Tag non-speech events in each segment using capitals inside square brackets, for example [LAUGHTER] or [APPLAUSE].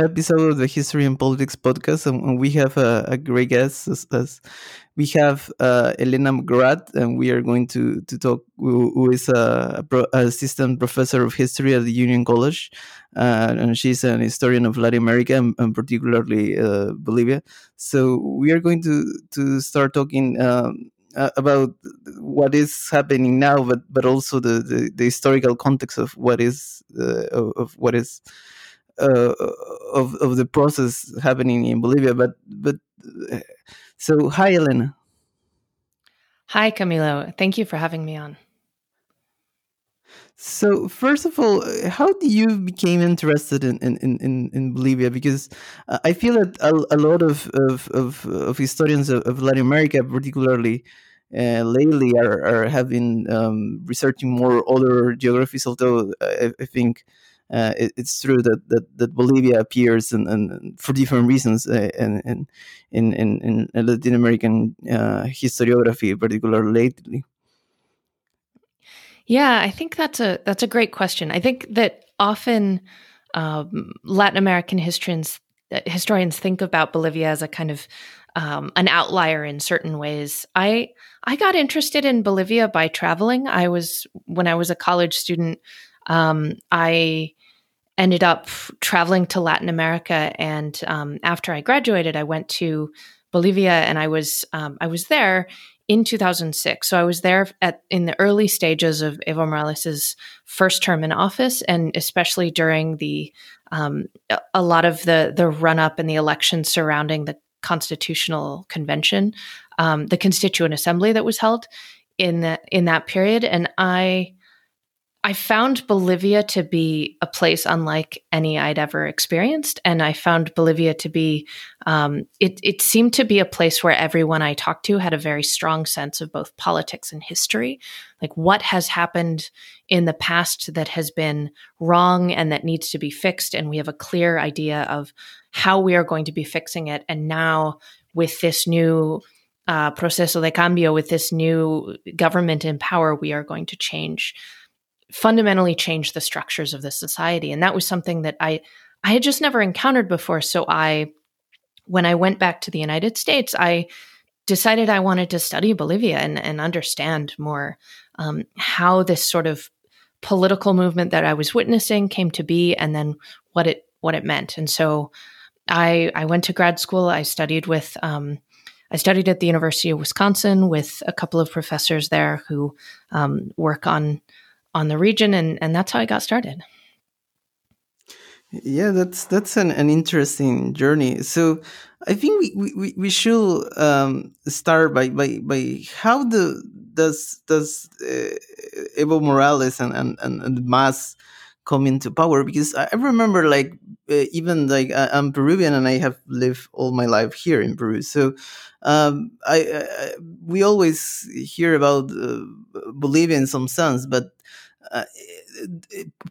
new episode of the History and Politics podcast, and, we have a, a, great guest. As, as we have uh, Elena Morat, and we are going to to talk. Who, who is a, a, assistant professor of history at the Union College, uh, and she's an historian of Latin America and, and particularly uh, Bolivia. So we are going to to start talking. Um, uh, about what is happening now, but but also the, the, the historical context of what is uh, of, of, what is uh, of of the process happening in Bolivia. But but uh, so hi, Elena. Hi, Camilo. Thank you for having me on. So first of all, how do you became interested in in, in, in Bolivia? Because uh, I feel that a, a lot of, of, of, of historians of, of, Latin America, particularly uh, lately, are, are have been um, researching more other geographies. Although I, I think uh, it, it's true that, that, that Bolivia appears and, and for different reasons uh, in, in, in, in Latin American uh, historiography, particularly lately. Yeah, I think that's a that's a great question. I think that often um, Latin American historians historians think about Bolivia as a kind of um, an outlier in certain ways. I I got interested in Bolivia by traveling. I was when I was a college student. Um, I ended up traveling to Latin America, and um, after I graduated, I went to Bolivia, and I was um, I was there in 2006. So I was there at in the early stages of Evo Morales's first term in office, and especially during the um, a lot of the the run up and the elections surrounding the constitutional convention, um, the constituent assembly that was held in that in that period, and I I found Bolivia to be a place unlike any I'd ever experienced, and I found Bolivia to be um, it. It seemed to be a place where everyone I talked to had a very strong sense of both politics and history, like what has happened in the past that has been wrong and that needs to be fixed, and we have a clear idea of how we are going to be fixing it. And now with this new uh, proceso de cambio, with this new government in power, we are going to change fundamentally change the structures of the society. And that was something that I I had just never encountered before. So I when I went back to the United States, I decided I wanted to study Bolivia and, and understand more um, how this sort of political movement that I was witnessing came to be and then what it what it meant. And so I I went to grad school. I studied with um, I studied at the University of Wisconsin with a couple of professors there who um, work on on the region, and and that's how I got started. Yeah, that's that's an, an interesting journey. So I think we, we, we should um, start by, by by how the does does uh, Evo Morales and, and, and the MAS come into power because I remember like uh, even like I'm Peruvian and I have lived all my life here in Peru so um, I, I, we always hear about uh, Bolivia in some sense but uh,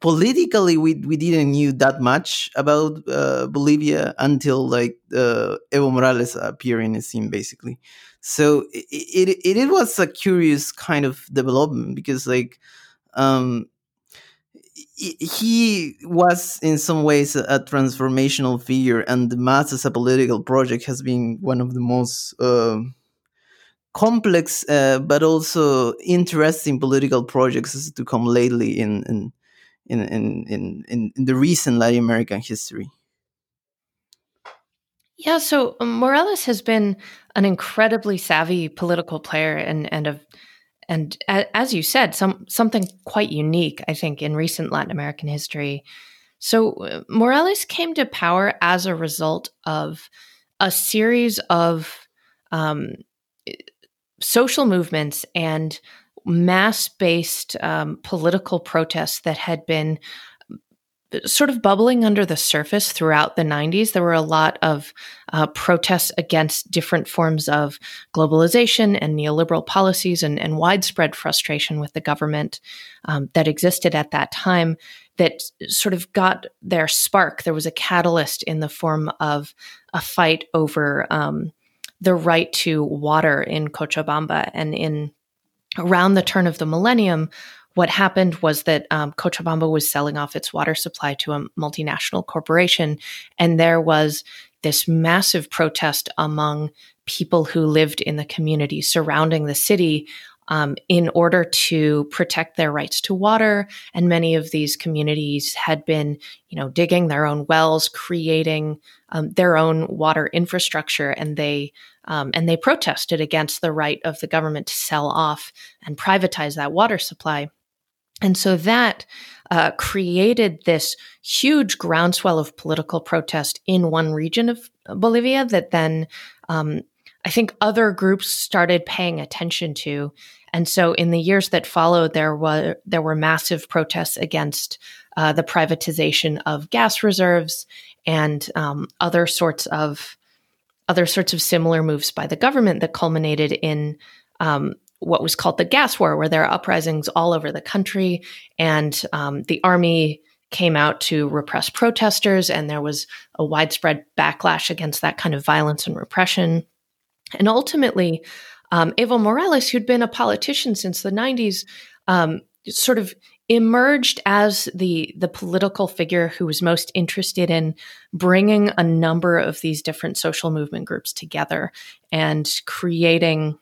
politically we, we didn't knew that much about uh, Bolivia until like uh, Evo Morales appeared in the scene basically. So it, it, it was a curious kind of development because like um, he was in some ways a, transformational figure and the MAS as a political project has been one of the most uh, complex uh, but also interesting political projects to come lately in in in in in, in the recent Latin American history. Yeah, so um, Morales has been an incredibly savvy political player and and a and as you said, some something quite unique, I think, in recent Latin American history. So uh, Morales came to power as a result of a series of um, social movements and mass based um, political protests that had been uh, sort of bubbling under the surface throughout the 90s. There were a lot of uh, protests against different forms of globalization and neoliberal policies and, and widespread frustration with the government um, that existed at that time that sort of got their spark. There was a catalyst in the form of a fight over um, the right to water in Cochabamba. And in around the turn of the millennium, what happened was that um, Cochabamba was selling off its water supply to a multinational corporation, and there was this massive protest among people who lived in the community surrounding the city um, in order to protect their rights to water. And many of these communities had been, you know, digging their own wells, creating um, their own water infrastructure, and they um, and they protested against the right of the government to sell off and privatize that water supply. And so that uh, created this huge groundswell of political protest in one region of Bolivia that then um, I think other groups started paying attention to. And so in the years that followed, there were there were massive protests against uh, the privatization of gas reserves and um, other sorts of other sorts of similar moves by the government that culminated in um, what was called the gas war, where there are uprisings all over the country, and um, the army came out to repress protesters, and there was a widespread backlash against that kind of violence and repression. And ultimately, um, Evo Morales, who'd been a politician since the 90s, um, sort of emerged as the the political figure who was most interested in bringing a number of these different social movement groups together and creating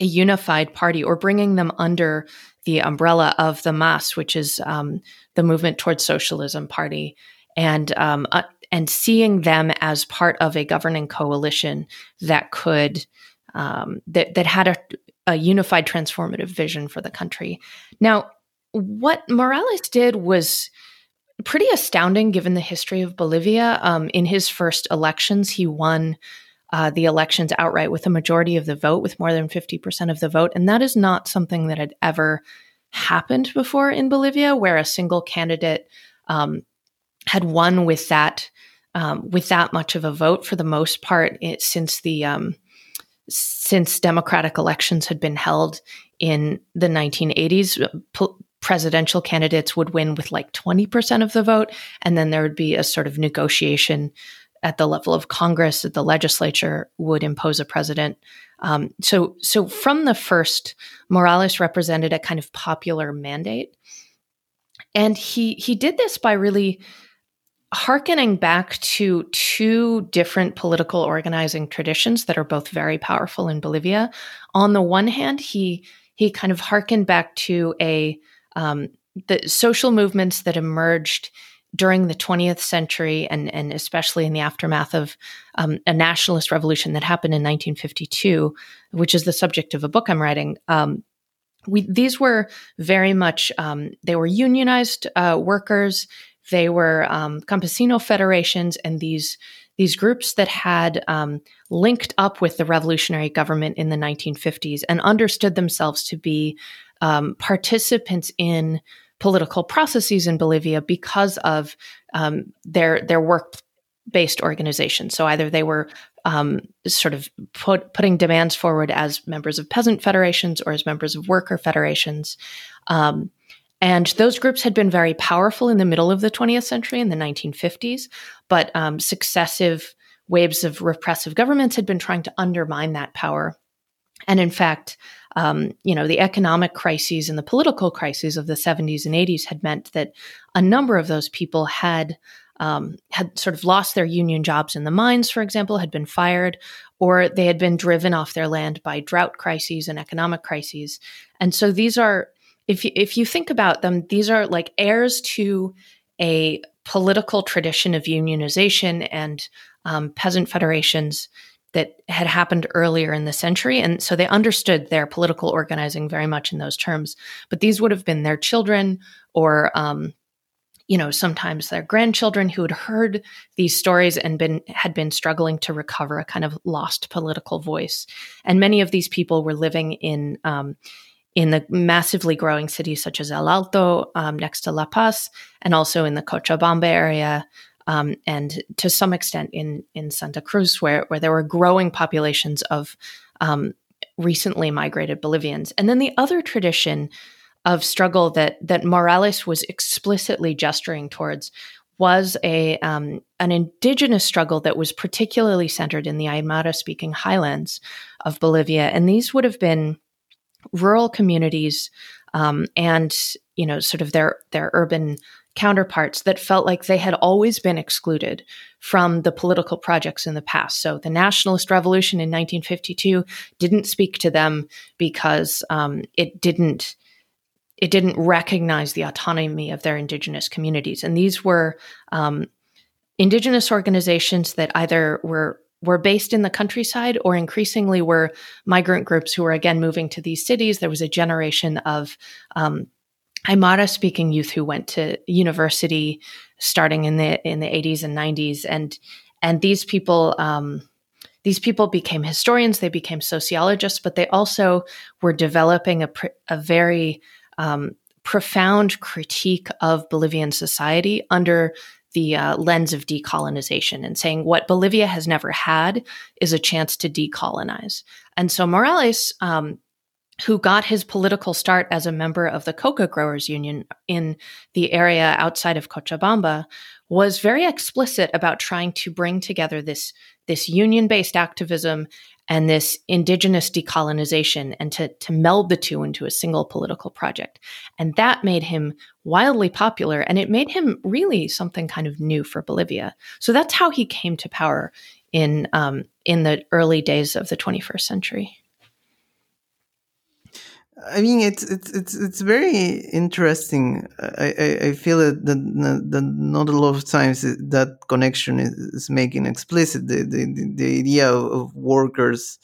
a unified party or bringing them under the umbrella of the MAS, which is um, the Movement Towards Socialism Party, and um, uh, and seeing them as part of a governing coalition that could um, that that had a, a unified transformative vision for the country. Now, what Morales did was pretty astounding given the history of Bolivia. Um, in his first elections, he won uh, the elections outright with a majority of the vote, with more than 50% of the vote. And that is not something that had ever happened before in Bolivia, where a single candidate um, had won with that. Um, with that much of a vote, for the most part, it, since the um, since democratic elections had been held in the 1980s, presidential candidates would win with like 20% of the vote. And then there would be a sort of negotiation at the level of Congress that the legislature would impose a president. Um, so, so from the first, Morales represented a kind of popular mandate, and he he did this by really harkening back to two different political organizing traditions that are both very powerful in Bolivia. On the one hand, he he kind of harkened back to a um, the social movements that emerged during the 20th century and, and especially in the aftermath of um, a nationalist revolution that happened in 1952, which is the subject of a book I'm writing. Um, we, these were very much, um, they were unionized uh, workers. They were um, campesino federations and these these groups that had um, linked up with the revolutionary government in the 1950s and understood themselves to be um, participants in political processes in Bolivia because of um, their their work based organization. So either they were um, sort of put, putting demands forward as members of peasant federations or as members of worker federations. Um, and those groups had been very powerful in the middle of the 20th century in the 1950s, but um, successive waves of repressive governments had been trying to undermine that power. And in fact, um, you know, the economic crises and the political crises of the 70s and 80s had meant that a number of those people had um, had sort of lost their union jobs in the mines, for example, had been fired, or they had been driven off their land by drought crises and economic crises. And so these are, if you, if you think about them, these are like heirs to a political tradition of unionization and um, peasant federations that had happened earlier in the century. And so they understood their political organizing very much in those terms. But these would have been their children or, um, you know, sometimes their grandchildren who had heard these stories and been had been struggling to recover a kind of lost political voice. And many of these people were living in um, in the massively growing cities such as El Alto, um, next to La Paz, and also in the Cochabamba area, um, and to some extent in in Santa Cruz, where where there were growing populations of um, recently migrated Bolivians. And then the other tradition of struggle that that Morales was explicitly gesturing towards was a um, an indigenous struggle that was particularly centered in the Aymara speaking highlands of Bolivia, and these would have been rural communities um, and you know, sort of their their urban counterparts that felt like they had always been excluded from the political projects in the past. So the nationalist revolution in 1952 didn't speak to them because um, it didn't it didn't recognize the autonomy of their indigenous communities, and these were um, indigenous organizations that either were were based in the countryside or increasingly were migrant groups who were again moving to these cities. There was a generation of um, Aymara speaking youth who went to university starting in the in the 80s and 90s and and these people um, these people became historians they became sociologists but they also were developing a, a very um, profound critique of Bolivian society under the uh, lens of decolonization and saying what Bolivia has never had is a chance to decolonize. And so Morales, um, who got his political start as a member of the Coca Growers Union in the area outside of Cochabamba, was very explicit about trying to bring together this, this union based activism and this indigenous decolonization and to, to meld the two into a single political project. And that made him wildly popular and it made him really something kind of new for Bolivia. So that's how he came to power in, um, in the early days of the 21st century. I mean, it's it's it's it's very interesting. I I, I feel that, that not a lot of times that connection is, is making explicit the the, the idea of workers,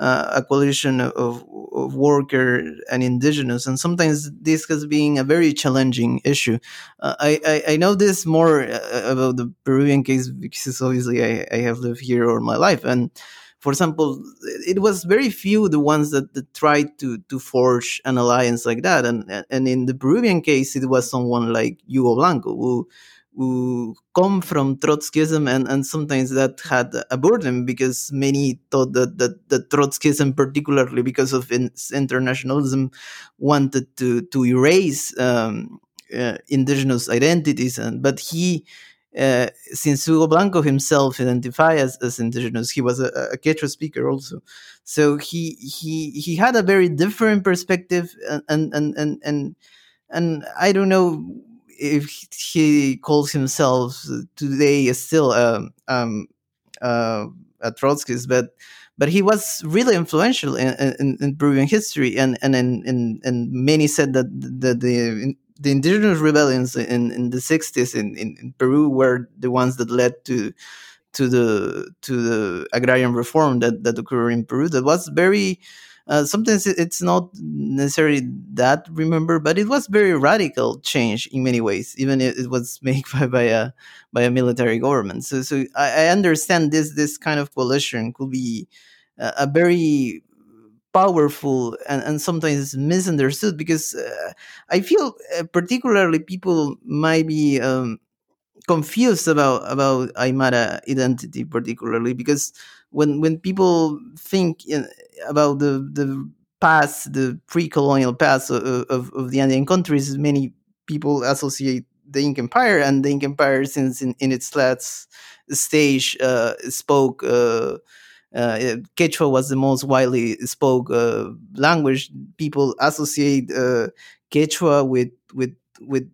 uh, a coalition of, of worker and indigenous, and sometimes this has been a very challenging issue. Uh, I, I, I know this more uh, about the Peruvian case because obviously I I have lived here all my life and for example, it was very few the ones that, that tried to to forge an alliance like that, and and in the Peruvian case, it was someone like Hugo Blanco who who come from Trotskyism and, and sometimes that had a burden because many thought that, that, that Trotskyism, particularly because of internationalism, wanted to, to erase um, uh, indigenous identities. And, but he uh, since Hugo Blanco himself identified as, as indigenous, he was a, a Quechua speaker also. So he he he had a very different perspective, and and and and and, I don't know if he calls himself today still um, um, uh, a Trotskyist, but but he was really influential in, in, in Peruvian history, and and and, and many said that the, the the indigenous rebellions in, in the 60s in, in, Peru were the ones that led to to the to the agrarian reform that, that occurred in Peru that was very uh, sometimes it's not necessarily that remember but it was very radical change in many ways. Even if it was [LAUGHS] made by, by a by a military government. So so I, I understand this this kind of coalition could be a, a very powerful and, and sometimes misunderstood because uh, I feel uh, particularly people might be um, confused about about Aymara identity particularly because when when people think in, about the the past the pre-colonial past of, of, of, the Andean countries many people associate the Inca Empire and the Inca Empire since in, in its last stage uh, spoke uh, uh, Quechua was the most widely spoke uh, language. People associate uh, Quechua with with with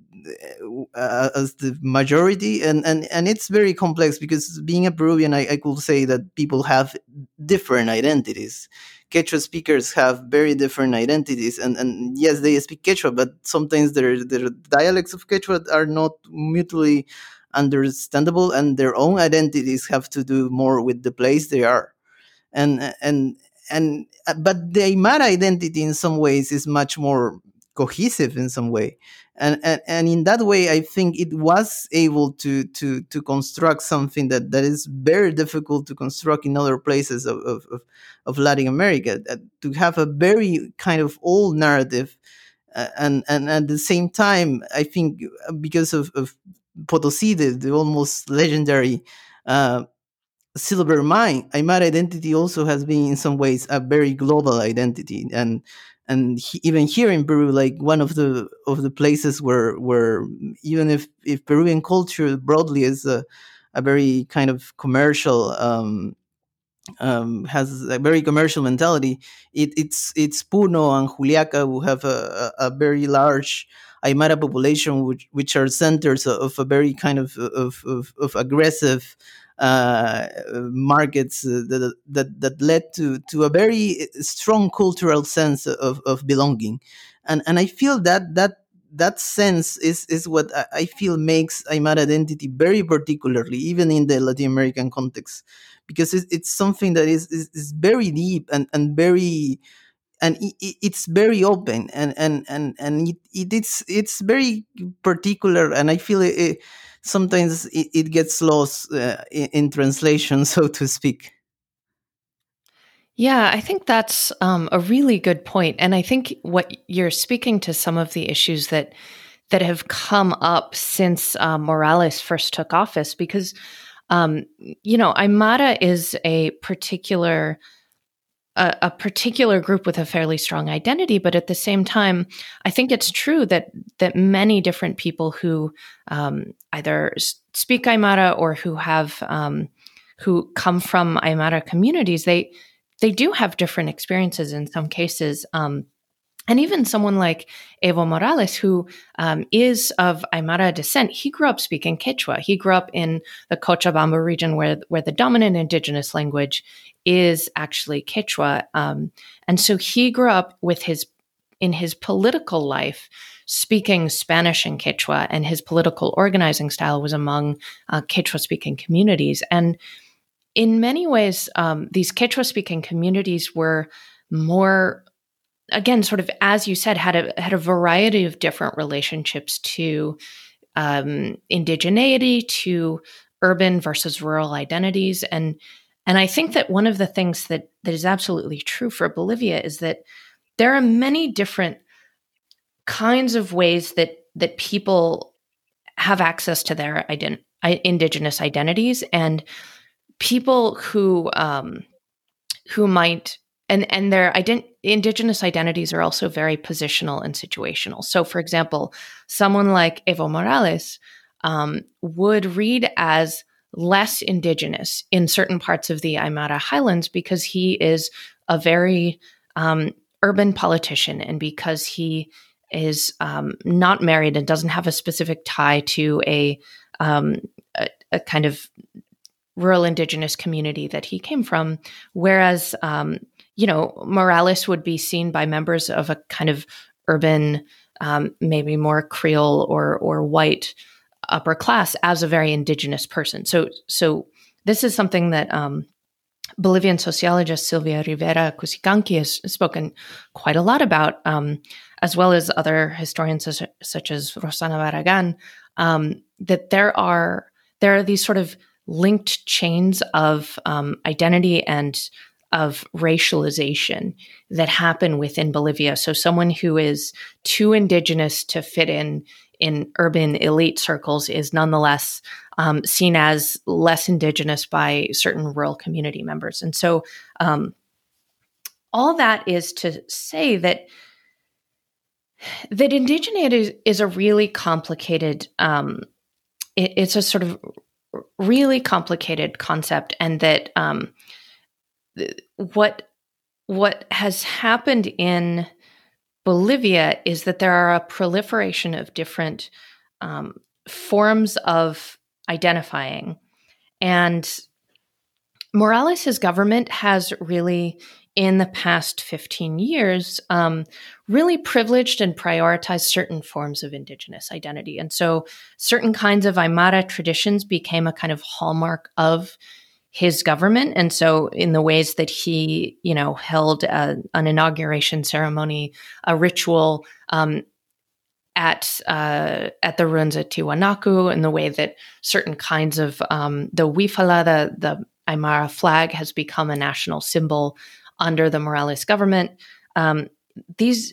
uh, as the majority, and, and and it's very complex because being a Peruvian, I, I could say that people have different identities. Quechua speakers have very different identities, and, and yes, they speak Quechua, but sometimes their their dialects of Quechua are not mutually understandable, and their own identities have to do more with the place they are and and and uh, but the Aymara identity in some ways is much more cohesive in some way. And, and and in that way i think it was able to to to construct something that that is very difficult to construct in other places of of, of latin america to have a very kind of old narrative uh, and and at the same time i think uh, because of, of Potosi, the, the almost legendary uh, silver mine aymara identity also has been in some ways a very global identity and and he, even here in peru like one of the of the places where where even if if peruvian culture broadly is a, a very kind of commercial um, um, has a very commercial mentality. It, it's it's Puno and Juliaca who have a, a, a very large Aymara population, which, which are centers of a very kind of of, of, of aggressive uh, markets uh, that, that that led to to a very strong cultural sense of, of belonging, and and I feel that that that sense is is what I feel makes Aymara identity very particularly, even in the Latin American context, because it's, it's something that is, is, is very deep and and very and it, it's very open and and and and it, it, it's it's very particular. And i feel it, sometimes it, it, gets lost uh, in, in, translation [LAUGHS] so to speak. Yeah i think that's um, a really good point and i think what you're speaking to some of the issues that that have come up since uh, morales first took office because um, you know aymara is a particular a, a, particular group with a fairly strong identity, but at the same time, I think it's true that that many different people who um, either speak Aymara or who have um, who come from Aymara communities, they they do have different experiences in some cases. Um, and even someone like Evo Morales, who um, is of Aymara descent, he grew up speaking Quechua. He grew up in the Cochabamba region, where where the dominant indigenous language is actually Quechua, um, and so he grew up with his in his political life speaking Spanish and Quechua, and his political organizing style was among uh, Quechua speaking communities. And in many ways, um, these Quechua speaking communities were more again, sort of as you said, had a had a variety of different relationships to um, indigeneity, to urban versus rural identities, and and I think that one of the things that that is absolutely true for Bolivia is that there are many different kinds of ways that that people have access to their ident- indigenous identities. And people who um, who might and and their ident- indigenous identities are also very positional and situational. So, for example, someone like Evo Morales um, would read as less indigenous in certain parts of the Aymara Highlands because he is a very um, urban politician and because he is um, not married and doesn't have a specific tie to a, um, a, a kind of rural indigenous community that he came from. Whereas um, you know, Morales would be seen by members of a kind of urban, um, maybe more Creole or or white upper class as a very indigenous person. So so this is something that um, Bolivian sociologist Silvia Rivera Cusicanqui has spoken quite a lot about, um, as well as other historians such, such as Rosana Barragan, um, that there are there are these sort of linked chains of um, identity and of racialization that happen within Bolivia. So someone who is too indigenous to fit in in urban elite circles is nonetheless um, seen as less indigenous by certain rural community members. And so um, all that is to say that that indigeneity is a really complicated um, it, it's a sort of really complicated concept and that um, what what has happened in Bolivia is that there are a proliferation of different um, forms of identifying, and Morales' government has really, in the past 15 years, um, really privileged and prioritized certain forms of indigenous identity. And so certain kinds of Aymara traditions became a kind of hallmark of his government. And so, in the ways that he, you know, held a, an inauguration ceremony, a ritual um, at uh, at the ruins at Tiwanaku, in the way that certain kinds of um, the Wiphala, the, the Aymara flag, has become a national symbol under the Morales government. Um, these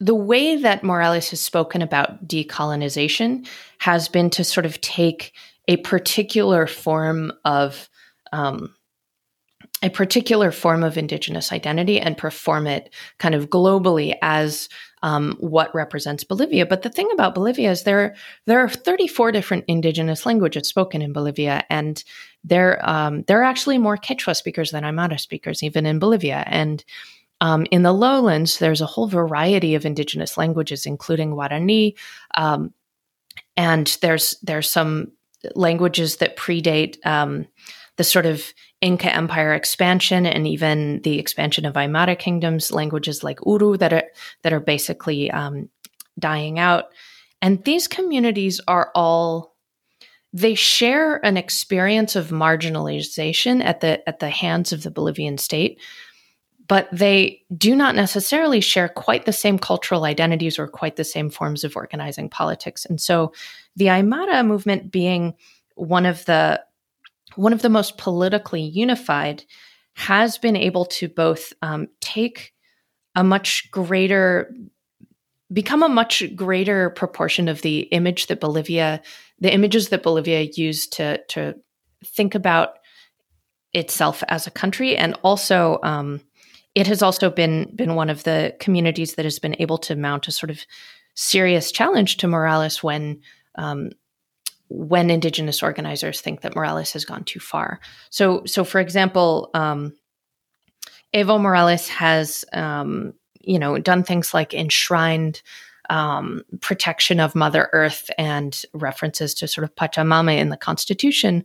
the way that Morales has spoken about decolonization has been to sort of take a particular form of um, a particular form of indigenous identity and perform it kind of globally as um, what represents Bolivia. But the thing about Bolivia is there there are 34 different indigenous languages spoken in Bolivia, and there um, there are actually more Quechua speakers than Aymara speakers, even in Bolivia. And um, in the lowlands, there's a whole variety of indigenous languages, including Guarani, um, and there's there's some languages that predate um, the sort of Inca Empire expansion and even the expansion of Aymara kingdoms, languages like Uru that are that are basically um, dying out. And these communities are all they share an experience of marginalization at the at the hands of the Bolivian state, but they do not necessarily share quite the same cultural identities or quite the same forms of organizing politics. And so the Aymara movement being one of the one of the most politically unified, has been able to both um, take a much greater, become a much greater proportion of the image that Bolivia, the images that Bolivia used to to think about itself as a country, and also um, it has also been been one of the communities that has been able to mount a sort of serious challenge to Morales when um, when indigenous organizers think that Morales has gone too far. So, so for example, um, Evo Morales has, um, you know, done things like enshrined um, protection of Mother Earth and references to sort of Pachamama in the Constitution,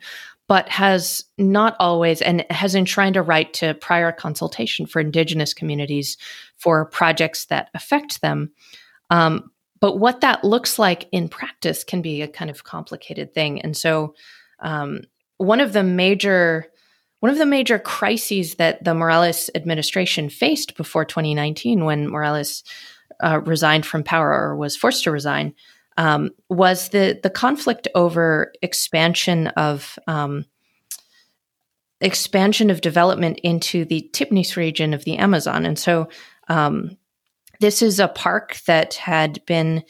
but has not always and has enshrined a right to prior consultation for indigenous communities for projects that affect them. Um, but what that looks like in practice can be a kind of complicated thing. And so, um, one of the major one of the major crises that the Morales administration faced before 2019, when Morales uh, resigned from power or was forced to resign, um, was the the conflict over expansion of um, expansion of development into the Tipnis region of the Amazon, and so um, this is a park that had been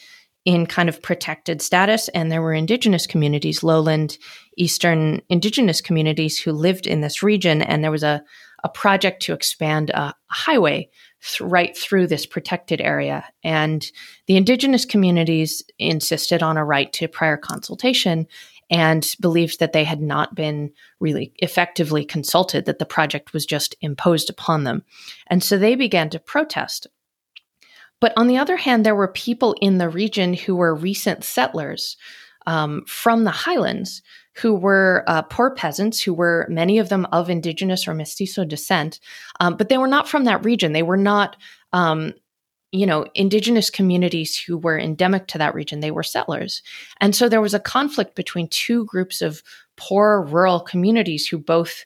in kind of protected status, and there were indigenous communities, lowland eastern indigenous communities who lived in this region, and there was a, a project to expand a highway th- right through this protected area. And the indigenous communities insisted on a right to prior consultation and believed that they had not been really effectively consulted, that the project was just imposed upon them. And so they began to protest. But on the other hand, there were people in the region who were recent settlers um, from the highlands who were uh, poor peasants, who were many of them of indigenous or mestizo descent, um, but they were not from that region. They were not, um, you know, indigenous communities who were endemic to that region. They were settlers. And so there was a conflict between two groups of poor rural communities who both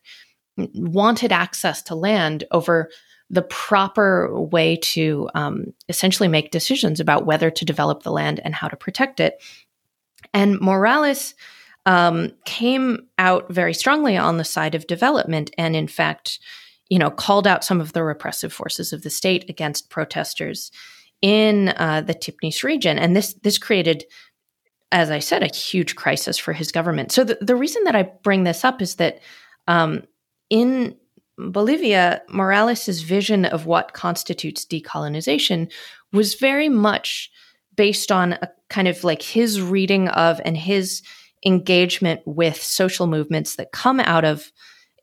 wanted access to land over the proper way to um, essentially make decisions about whether to develop the land and how to protect it. And Morales um, came out very strongly on the side of development, and in fact, you know, called out some of the repressive forces of the state against protesters in uh, the Tipnis region, and this this created. As I said, a huge crisis for his government. So the, the reason that I bring this up is that um, in Bolivia, Morales' vision of what constitutes decolonization was very much based on a kind of like his reading of and his engagement with social movements that come out of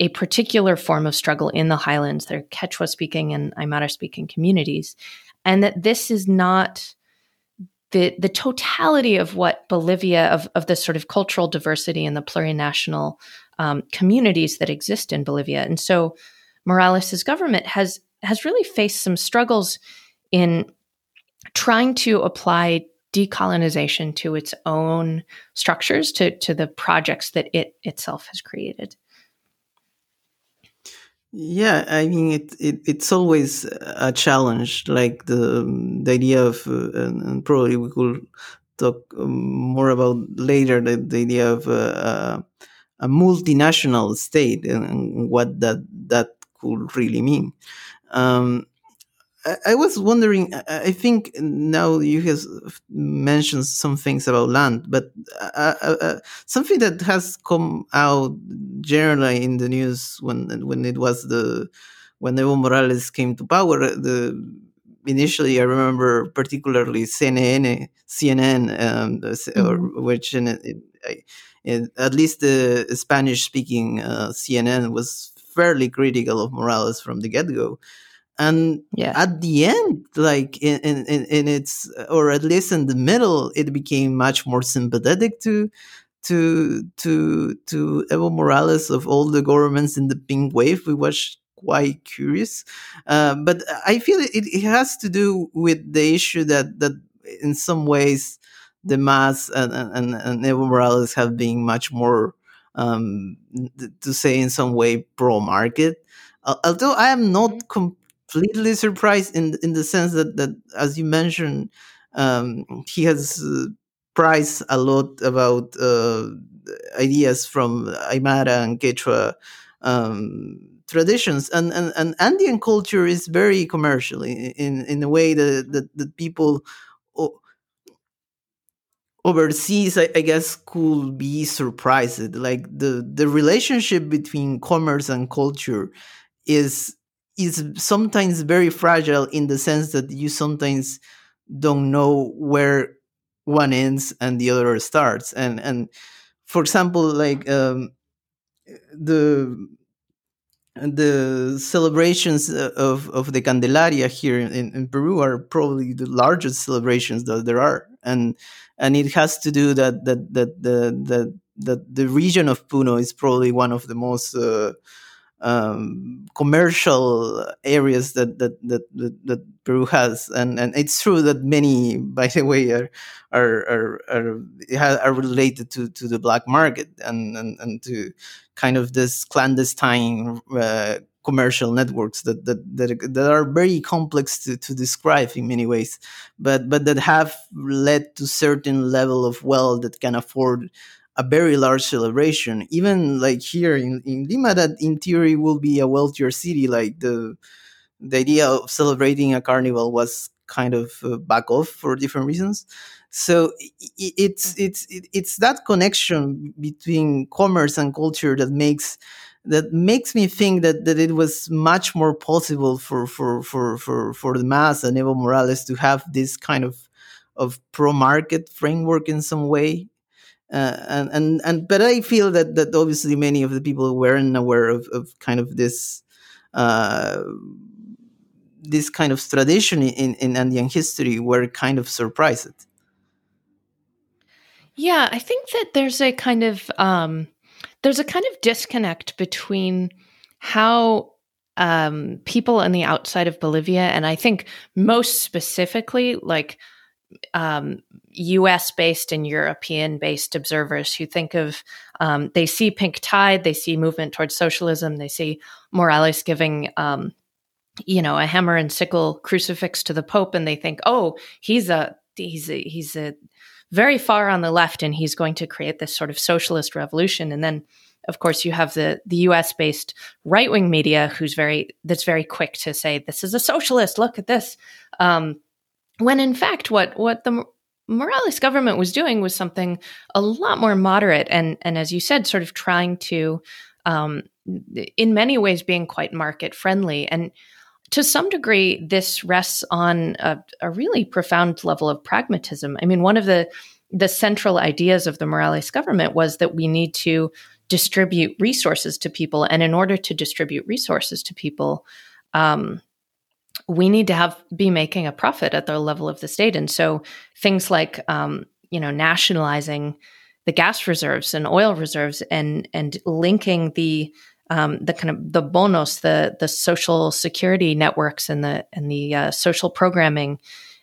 a particular form of struggle in the highlands. They're Quechua speaking and Aymara speaking communities. And that this is not the, the totality of what Bolivia, of, of the sort of cultural diversity and the plurinational um, communities that exist in Bolivia. And so Morales' government has has really faced some struggles in trying to apply decolonization to its own structures, to, to the projects that it itself has created. Yeah, I mean it, it it's always a challenge, like the the idea of, uh, and, and, probably we could talk um, more about later the, the idea of uh, uh, a multinational state and what that that could really mean. Um, I was wondering. I think now you have mentioned some things about land, but uh, uh, uh, something that has come out generally in the news when when it was the when Evo Morales came to power. The initially, I remember particularly CNN, CNN, um, mm-hmm. which in, in, at least the Spanish-speaking uh, CNN was fairly critical of Morales from the get-go. And yeah. at the end like in, in, in its or at least in the middle it became much more sympathetic to to to to evo morales of all the governments in the pink wave. We was quite curious. Uh, but i feel it, it has to do with the issue that that in some ways the MAS and, and, and evo morales have been much more um, to say in some way pro market although i am not mm-hmm. completely surprised in in the sense that that as you mentioned, um, he has uh, prized a lot about uh, ideas from Aymara and Quechua um, traditions, and, and and Andean culture is very commercial in in a way that that, that people. Overseas I, I, guess could be surprised. Like the the relationship between commerce and culture is is sometimes very fragile in the sense that you sometimes don't know where one ends and the other starts. And and for example like um, the the celebrations of, of the Candelaria here in, in Peru are probably the largest celebrations that there are, and and it has to do that that that the that the region of Puno is probably one of the most uh, um, commercial areas that that, that that that Peru has, and and it's true that many, by the way, are are are are, are related to to the black market and and, and to kind of this clandestine. Uh, commercial networks that, that that that are very complex to, to describe in many ways, but but that have led to certain level of wealth that can afford a very large celebration. Even like here in, in Lima, that in theory will be a wealthier city. Like the the idea of celebrating a carnival was kind of uh, back off for different reasons. So it, it's it's it's that connection between commerce and culture that makes that makes me think that, that it was much more possible for for for for for the MAS and Evo Morales to have this kind of of pro market framework in some way uh, and and and but I feel that that obviously many of the people weren't aware of, of kind of this uh, this kind of tradition in, in Andean history were kind of surprised. Yeah, I think that there's a kind of um, there's a kind of disconnect between how um, people on the outside of Bolivia, and I think most specifically, like um, US based and European based observers who think of, um, they see pink tide, they see movement towards socialism, they see Morales giving, um, you know, a hammer and sickle crucifix to the Pope, and they think, oh, he's a, he's a, he's a very far on the left and he's going to create this sort of socialist revolution. And then, of course, you have the the U.S. based right wing media who's very that's very quick to say this is a socialist. Look at this, um, when in fact what what the Morales government was doing was something a lot more moderate and and as you said sort of trying to um, in many ways being quite market friendly and to some degree this rests on a, a, really profound level of pragmatism. I mean one of the the central ideas of the morales government was that we need to distribute resources to people and in order to distribute resources to people um, we need to have be making a profit at the level of the state. And so things like um, you know nationalizing the gas reserves and oil reserves and and linking the um, the kind of the bonus the the social security networks and the and the uh, social programming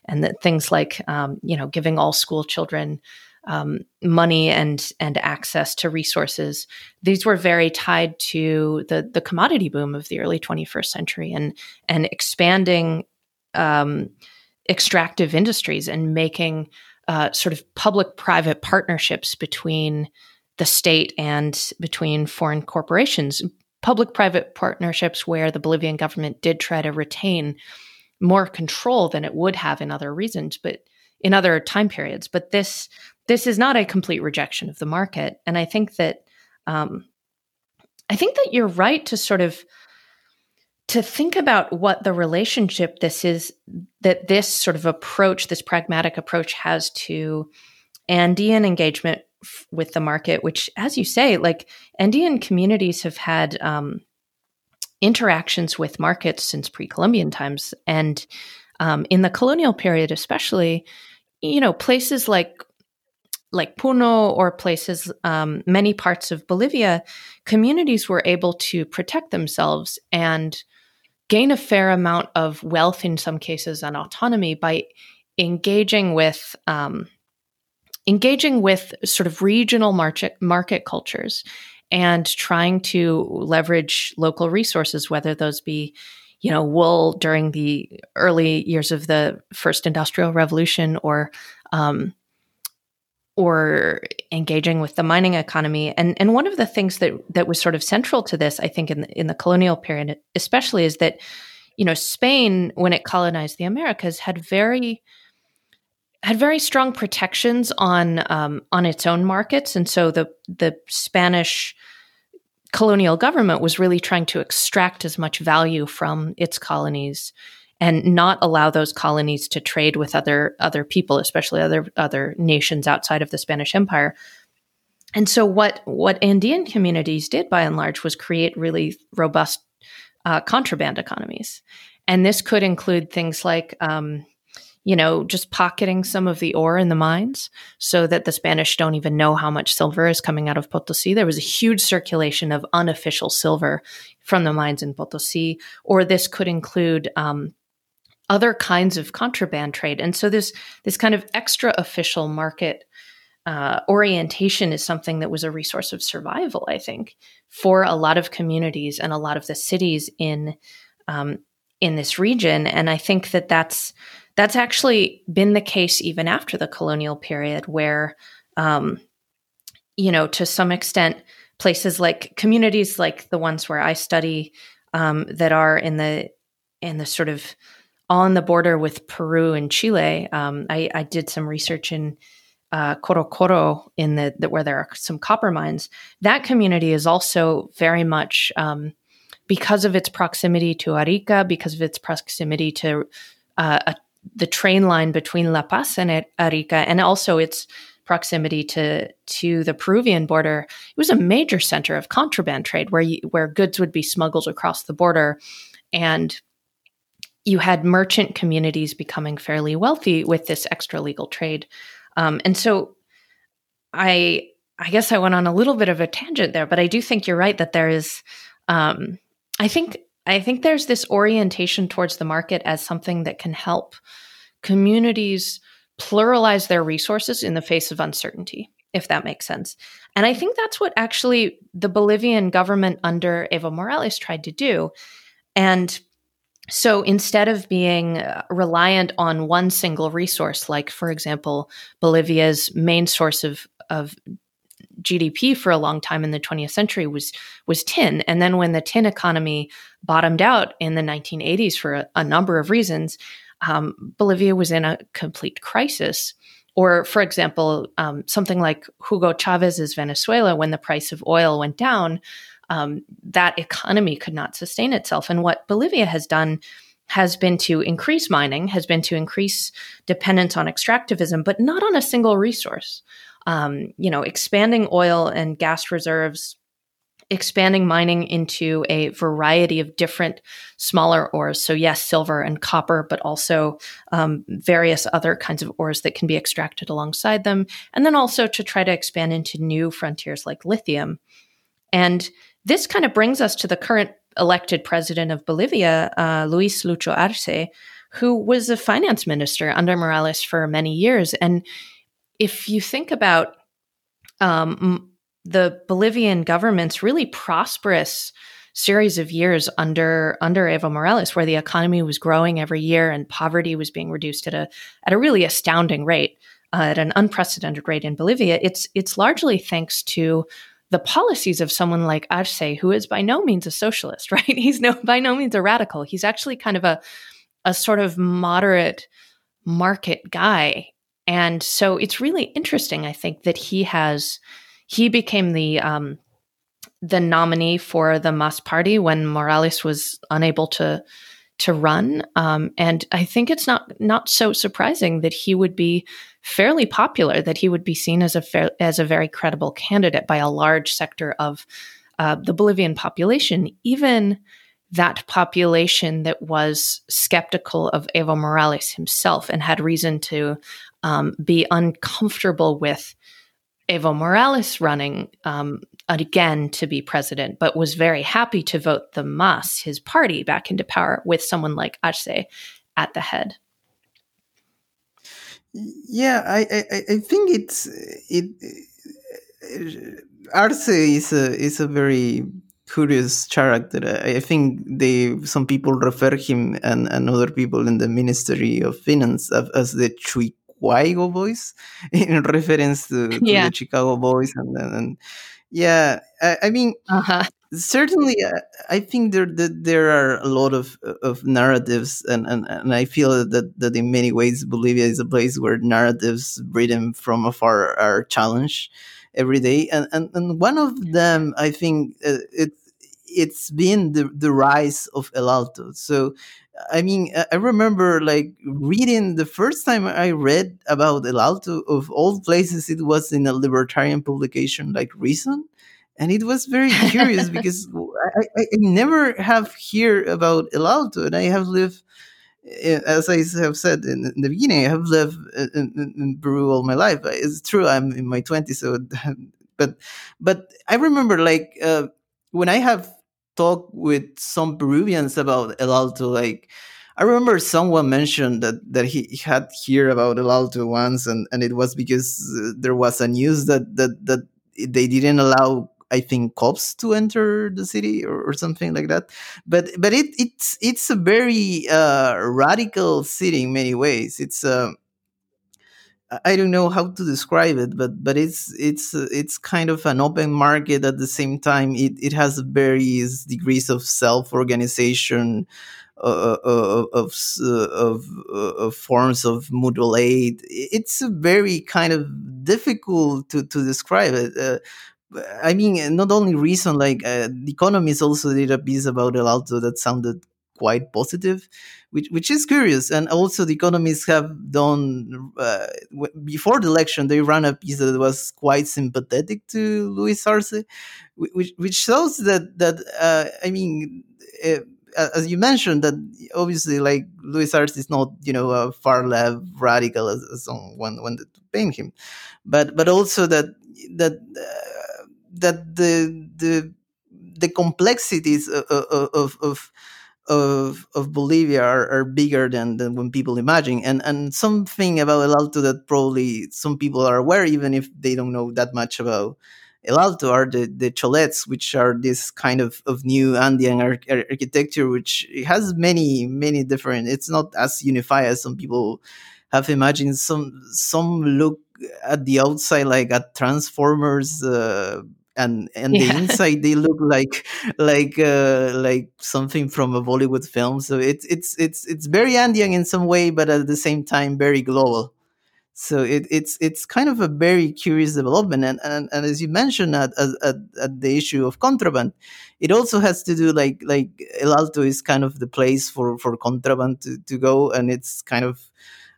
and the things like um, you know giving all school children um, money and and access to resources. These were very tied to the the commodity boom of the early 21st century and and expanding um, extractive industries and making uh, sort of public private partnerships between the state and between foreign corporations. Public private partnerships where the Bolivian government did try to retain more control than it would have in other reasons, but in other time periods. But this this is not a complete rejection of the market, and I think that um, I think that you're right to sort of to think about what the relationship this is that this sort of approach, this pragmatic approach, has to Andean engagement f- with the market, which, as you say, like Indian communities have had um, interactions with markets since pre-Columbian times, and um, in the colonial period, especially, you know, places like like Puno or places, um, many parts of Bolivia, communities were able to protect themselves and gain a fair amount of wealth in some cases and autonomy by engaging with um, engaging with sort of regional market market cultures and trying to leverage local resources, whether those be you know wool during the early years of the first industrial revolution or um, or engaging with the mining economy. And and one of the things that that was sort of central to this, I think, in the, in the colonial period, especially, is that you know Spain, when it colonized the Americas, had very had very strong protections on um, on its own markets, and so the the Spanish colonial government was really trying to extract as much value from its colonies and not allow those colonies to trade with other other people, especially other other nations outside of the Spanish Empire. And so, what what Andean communities did, by and large, was create really robust uh, contraband economies, and this could include things like. Um, you know, just pocketing some of the ore in the mines so that the Spanish don't even know how much silver is coming out of Potosi. There was a huge circulation of unofficial silver from the mines in Potosi. Or this could include um, other kinds of contraband trade. And so this this kind of extra official market uh, orientation is something that was a resource of survival, I think, for a lot of communities and a lot of the cities in um, in this region. And I think that that's that's actually been the case even after the colonial period, where um, you know, to some extent, places like communities like the ones where I study um, that are in the in the sort of on the border with Peru and Chile. Um, I, I, did some research in uh, Corocoro in the, the, where there are some copper mines. That community is also very much um, because of its proximity to Arica, because of its proximity to uh, a, the train line between La Paz and Arica, and also its proximity to to the Peruvian border. It was a major center of contraband trade where you, where goods would be smuggled across the border and you had merchant communities becoming fairly wealthy with this extra legal trade. Um, and so I I guess I went on a little bit of a tangent there, but I do think you're right that there is um, I think I think there's this orientation towards the market as something that can help communities pluralize their resources in the face of uncertainty, if that makes sense. And I think that's what actually the Bolivian government under Evo Morales tried to do. And so instead of being uh, reliant on one single resource, like, for example, Bolivia's main source of, of GDP for a long time in the 20th century was was tin. And then when the tin economy bottomed out in the 1980s for a, a number of reasons, um, Bolivia was in a complete crisis. Or, for example, um, something like Hugo Chavez's Venezuela, when the price of oil went down, um, that economy could not sustain itself. And what Bolivia has done has been to increase mining, has been to increase dependence on extractivism, but not on a single resource. Um, you know, expanding oil and gas reserves, expanding mining into a variety of different smaller ores. So, yes, silver and copper, but also um, various other kinds of ores that can be extracted alongside them. And then also to try to expand into new frontiers like lithium. And this kind of brings us to the current elected president of Bolivia, uh, Luis Lucho Arce, who was a finance minister under Morales for many years. And if you think about um, the Bolivian government's really prosperous series of years under under Evo Morales, where the economy was growing every year and poverty was being reduced at a at a really astounding rate, uh, at an unprecedented rate in Bolivia, it's it's largely thanks to the policies of someone like Arce, who is by no means a socialist, [LAUGHS] right? He's no by no means a radical. He's actually kind of a a sort of moderate market guy. And so it's really interesting, I think, that he has he became the um, the nominee for the MAS Party when Morales was unable to to run. Um, and I think it's not not so surprising that he would be fairly popular, that he would be seen as a fair, as a very credible candidate by a large sector of uh, the Bolivian population, even that population that was skeptical of Evo Morales himself and had reason to um, be uncomfortable with Evo Morales running um, again to be president, but was very happy to vote the MAS, his party, back into power with someone like Arce at the head. Yeah, I, I, I think it's it. Arce is a is a very curious character. I think they some people refer him and, and other people in the Ministry of Finance as, as the Chicago Boys [LAUGHS] in reference to, to yeah. the Chicago Boys and, and yeah, I, I mean, uh-huh. certainly, uh, I think there that there are a lot of of narratives, and, and, and I feel that that in many ways Bolivia is a place where narratives written from afar are challenged every day, and and, and one of them, I think, uh, it it's been the the rise of El Alto. So I mean, I remember like reading the first time I read about El Alto of all places, it was in a libertarian publication like Reason. And it was very [LAUGHS] curious because I, I, never have heard about El Alto, and I have lived, eh, as I have said in, the beginning, I have lived in, in, in Peru all my life. It's true, I'm in my twenties, so [LAUGHS] but but I remember like uh, when I have talk with some Peruvians about El Alto. Like, I remember someone mentioned that that he had heard about El Alto once, and, and it was because uh, there was a news that that that they didn't allow. I think cops to enter the city or, or something like that, but but it it's it's a very uh, radical city in many ways. It's uh, I don't know how to describe it, but but it's it's it's kind of an open market at the same time. It it has various degrees of self organization, uh, uh, of uh, of, of forms of mutual aid. It's very kind of difficult to to describe it. Uh, I mean, not only reason like uh, the Economist also did a piece about El Alto that sounded quite positive, which which is curious. And also, the economists have done uh, before the election. They ran a piece that was quite sympathetic to Luis Arce, which which shows that that uh, I mean. Uh, as you mentioned, that obviously, like Luis Arce is not, you know, a far left radical as, as someone wanted to paint him, but but also that that uh, that the the the complexities of, of, of of of Bolivia are, are bigger than, than when people imagine. And and something about El Alto that probably some people are aware, even if they don't know that much about El Alto, are the, the cholets, which are this kind of, of new Andean ar- architecture, which has many, many different, it's not as unified as some people have imagined. Some some look at the outside like at Transformers uh, and and yeah. the inside they look like like uh, like something from a Bollywood film. So it's it's it's it's very Andean in some way, but at the same time very global. So it, it's it's kind of a very curious development, and and, and as you mentioned at, at, at the issue of contraband, it also has to do like like El Alto is kind of the place for for contraband to, to go, and it's kind of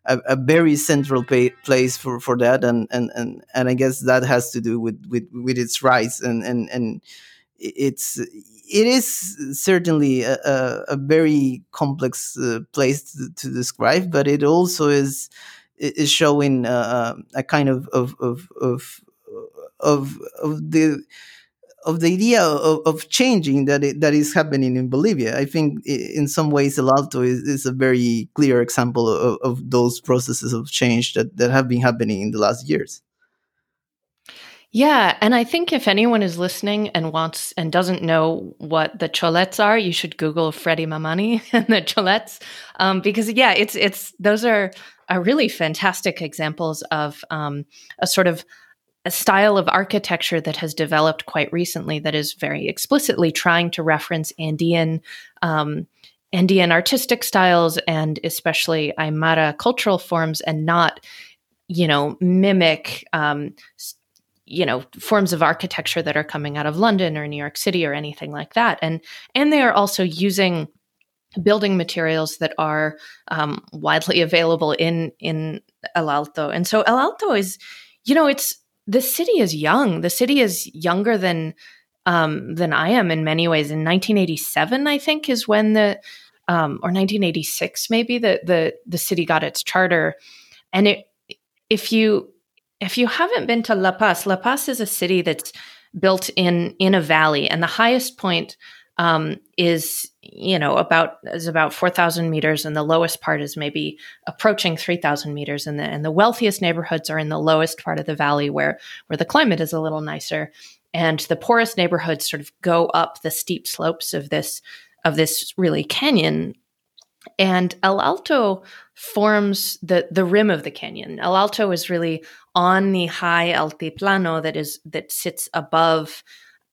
a, a very central place for, for that, and, and, and, and I guess that has to do with, with, with its rise, and, and, and it's it is certainly a, a, a very complex uh, place to, to, describe, but it also is is showing uh, a kind of of of of of, of the of the idea of, of changing that it, that is happening in Bolivia. I think in some ways El Alto is, is a very clear example of, of those processes of change that, that have been happening in the last years. Yeah, and I think if anyone is listening and wants and doesn't know what the cholets are, you should Google Freddy Mamani [LAUGHS] and the cholets, um, because yeah, it's it's those are are really fantastic examples of um, a sort of a style of architecture that has developed quite recently that is very explicitly trying to reference Andean um, Andean artistic styles and especially Aymara cultural forms and not, you know, mimic, um, you know, forms of architecture that are coming out of London or New York City or anything like that. And and they are also using building materials that are um, widely available in in El Alto. And so El Alto is, you know, it's the city is young. The city is younger than um, than I am in many ways. In 1987, I think, is when the um, or 1986 maybe the the the city got its charter. And it, if you if you haven't been to La Paz, La Paz is a city that's built in in a valley, and the highest point um, is you know about is about four thousand meters, and the lowest part is maybe approaching three thousand meters, and the and the wealthiest neighborhoods are in the lowest part of the valley where where the climate is a little nicer, and the poorest neighborhoods sort of go up the steep slopes of this of this really canyon. And El Alto forms the the rim of the canyon. El Alto is really on the high altiplano that is that sits above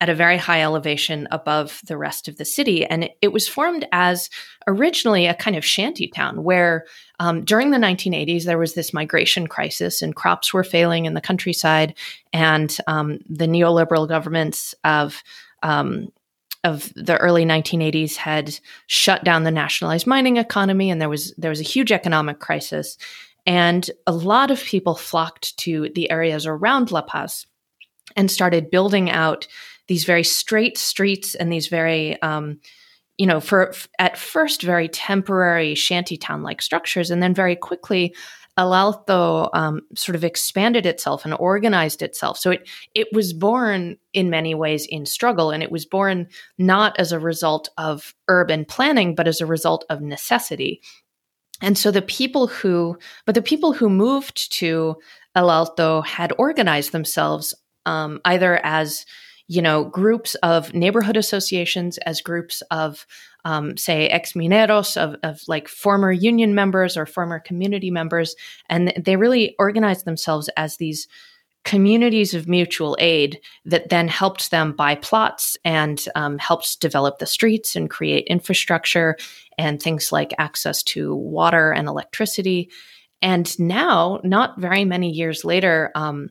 at a very high elevation above the rest of the city. And it, was formed as originally a kind of shanty town where um, during the 1980s there was this migration crisis and crops were failing in the countryside. And um, the neoliberal governments of um, of the early 1980s had shut down the nationalized mining economy and there was there was a huge economic crisis and a lot of people flocked to the areas around La Paz and started building out these very straight streets and these very um, you know for at first very temporary shantytown like structures and then very quickly El Alto um, sort of expanded itself and organized itself. So it it was born in many ways in struggle, and it was born not as a result of urban planning, but as a result of necessity. And so the people who, but the people who moved to El Alto had organized themselves um, either as you know groups of neighborhood associations, as groups of um, say ex mineros of, of like former union members or former community members and they really organized themselves as these communities of mutual aid that then helped them buy plots and um, helped develop the streets and create infrastructure and things like access to water and electricity. And now, not very many years later, um,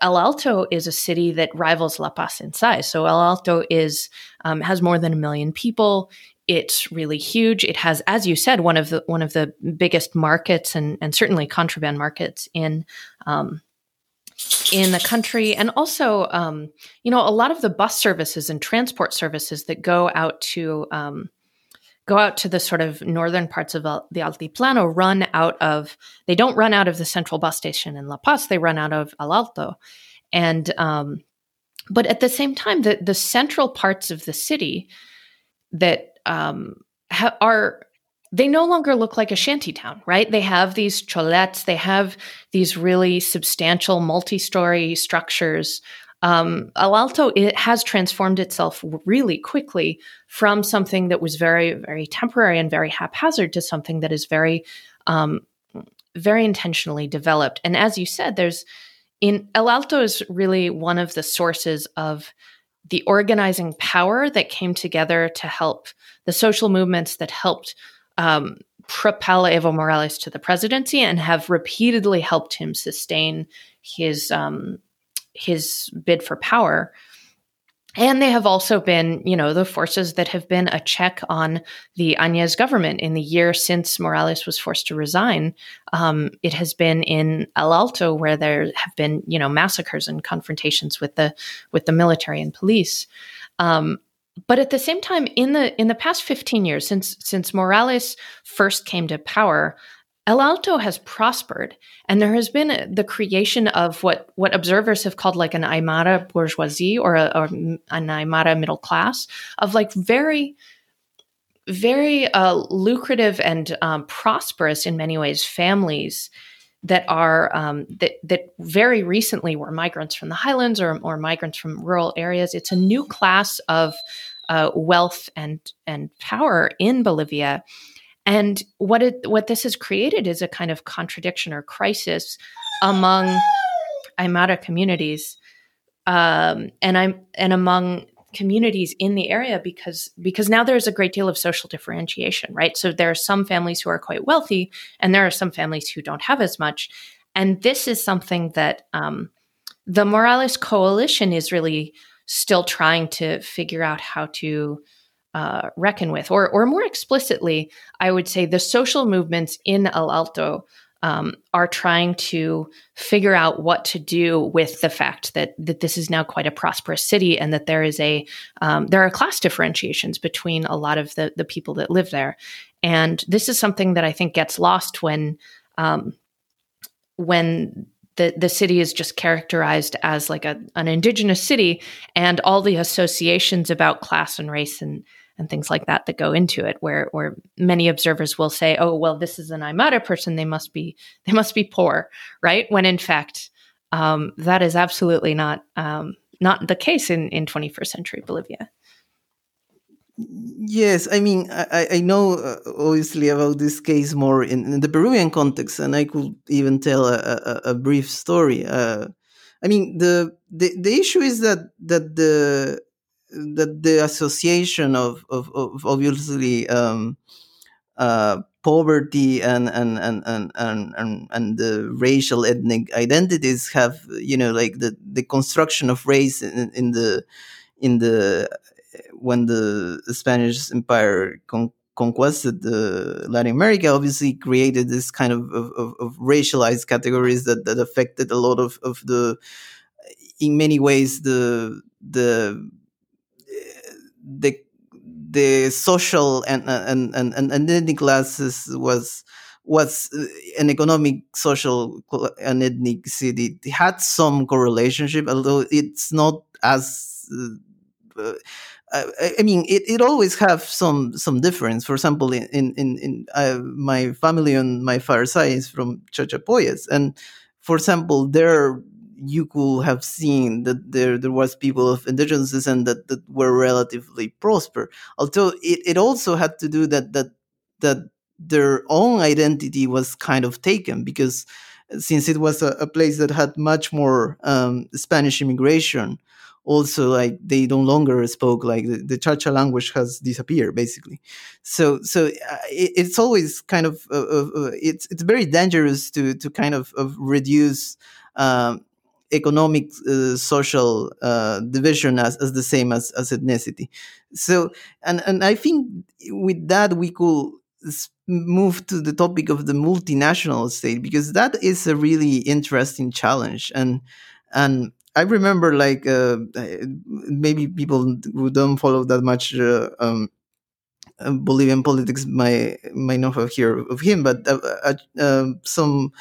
El Alto is a city that rivals La Paz in size. So El Alto is um, has more than a million people. It's really huge. It has, as you said, one of the one of the biggest markets and and certainly contraband markets in um, in the country, and also um, you know a lot of the bus services and transport services that go out to um, go out to the sort of northern parts of the Altiplano run out of, they don't run out of the central bus station in La Paz, they run out of El Alto. And, um, but at the same time, the, the central parts of the city that um, ha- are, they no longer look like a shanty town, right? They have these cholets, they have these really substantial multi story structures um, El Alto it has transformed itself really quickly from something that was very, very temporary and very haphazard to something that is very, um, very intentionally developed. And as you said, there's in El Alto is really one of the sources of the organizing power that came together to help the social movements that helped um, propel Evo Morales to the presidency and have repeatedly helped him sustain his um, his bid for power. And they have also been, you know, the forces that have been a check on the Añez government in the year since Morales was forced to resign. Um, it has been in El Alto where there have been, you know, massacres and confrontations with the with the military and police. Um, but at the same time, in the in the past fifteen years since since Morales first came to power, El Alto has prospered, and there has been the creation of what what observers have called like an Aymara bourgeoisie or, a, or an Aymara middle class of like very, very uh, lucrative and um, prosperous in many ways families that are um, that that very recently were migrants from the highlands or, or migrants from rural areas. It's a new class of uh, wealth and and power in Bolivia and what it what this has created is a kind of contradiction or crisis among Aymara communities, um, and I'm and among communities in the area because because now there's a great deal of social differentiation right? So there are some families who are quite wealthy and there are some families who don't have as much. And this is something that um, the morales coalition is really still trying to figure out how to uh, reckon with. Or or more explicitly i would say the social movements in el alto um, are trying to figure out what to do with the fact that that this is now quite a prosperous city and that there is a um, there are class differentiations between a lot of the the people that live there, and this is something that I think gets lost when um, when the the city is just characterized as like a an indigenous city and all the associations about class and race and and things like that that go into it where where many observers will say oh well this is an aymara person they must be they must be poor right when in fact um, that is absolutely not um, not the case in in 21st century bolivia Yes, I mean, I, I know uh, obviously about this case more in, in, the Peruvian context, and I could even tell a, a, a brief story. Uh, I mean, the, the the issue is that that the that the association of of, of obviously um, uh, poverty and and, and and and and and the racial ethnic identities have you know like the the construction of race in, in the in the when the Spanish Empire con- conquested the Latin America, obviously created this kind of, of, of, racialized categories that, that affected a lot of, of the, in many ways, the the the the social and and and, and ethnic classes was was uh, an economic, social, and ethnic city. It had some correlation, although it's not as uh, I, I, mean, it, it always have some some difference. For example, in in, in uh, my family on my father's side is from Chachapoyas, and for example, there you could have seen that there there was people of indigenous descent that, that were relatively prosper. Although it, it also had to do that that that their own identity was kind of taken because since it was a, a place that had much more um, Spanish immigration also like they no longer spoke like the, the Chacha language has disappeared basically. So so uh, it, it's always kind of uh, uh, it's it's very dangerous to to kind of, of reduce. Um, economic uh, social uh, division as, as the same as, as ethnicity. So and and i think with that we could move to the topic of the multinational state because that is a really interesting challenge. And and I remember like uh, maybe people who don't follow that much uh, um, uh, Bolivian politics might might not have heard of him, but uh, uh, um, some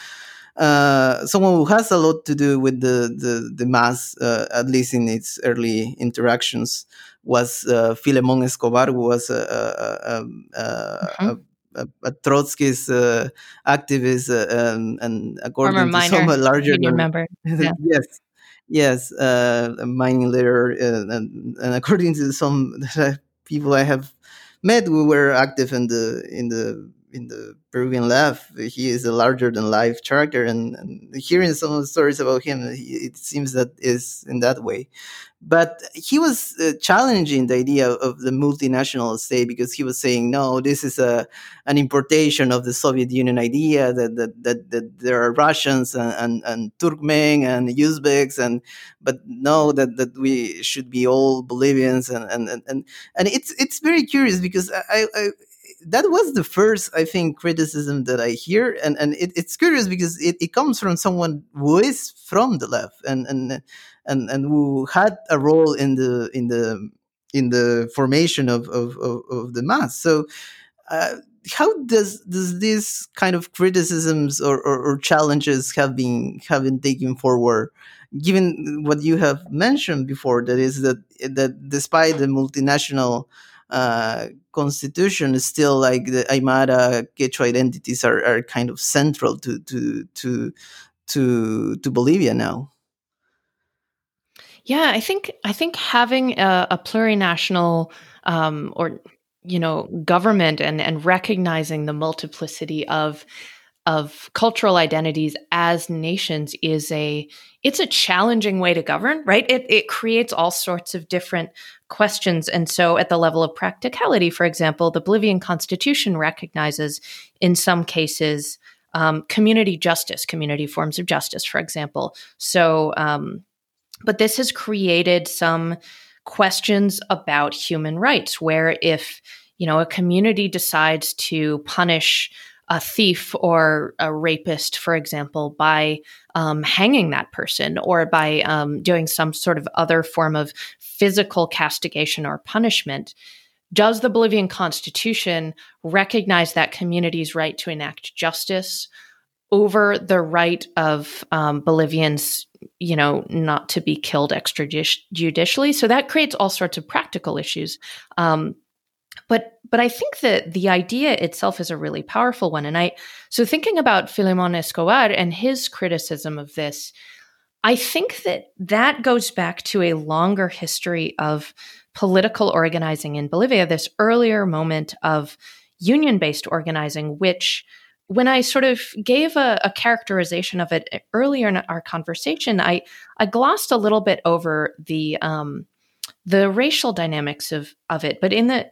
uh, someone who has a lot to do with the the, the MAS, at least in its early interactions, was Filemon Escobar, who was a, a, a, mm-hmm. a a, Trotskyist uh, activist, uh, and, and, according Former to some [LAUGHS] larger, remember, [LAUGHS] yeah. yes, yes, uh, a mining leader, uh, and, and, according to some [LAUGHS] people I have met we were active in the in the in the Peruvian left, he is a larger than life character, and, and hearing some of the stories about him, it seems that is in that way. But he was uh, challenging the idea of the multinational state because he was saying, no, this is a an importation of the Soviet Union idea that that, that, that there are Russians and, and, and Turkmen and Uzbeks, and but no, that, that we should be all Bolivians, and and, and, and it's it's very curious because I, I that was the first i think criticism that i hear and and it, it's curious because it, it comes from someone who is from the left and and and and who had a role in the in the in the formation of of, of, of the MAS. so uh, how does does this kind of criticisms or, or, or, challenges have been have been taken forward given what you have mentioned before that is that that despite the multinational uh, constitution is still like the Aymara Quechua identities are, are kind of central to to to to to Bolivia now. Yeah, I think I think having a, a plurinational um, or you know government and and recognizing the multiplicity of of cultural identities as nations is a it's a challenging way to govern right? It, it creates all sorts of different questions. And so at the level of practicality for example the bolivian constitution recognizes in some cases um, community justice community forms of justice for example. So um, but this has created some questions about human rights where if you know a community decides to punish a thief or a rapist, for example, by um, hanging that person or by um, doing some sort of other form of physical castigation or punishment. Does the Bolivian constitution recognize that community's right to enact justice over the right of um, Bolivians, you know, not to be killed extrajudicially? So that creates all sorts of practical issues. But but I think that the idea itself is a really powerful one. And I so thinking about Filemon Escobar and his criticism of this, I think that that goes back to a longer history of political organizing in Bolivia, this earlier moment of union based organizing, which when I sort of gave a, a, characterization of it earlier in our conversation, I, I glossed a little bit over the um, the racial dynamics of of it. But in the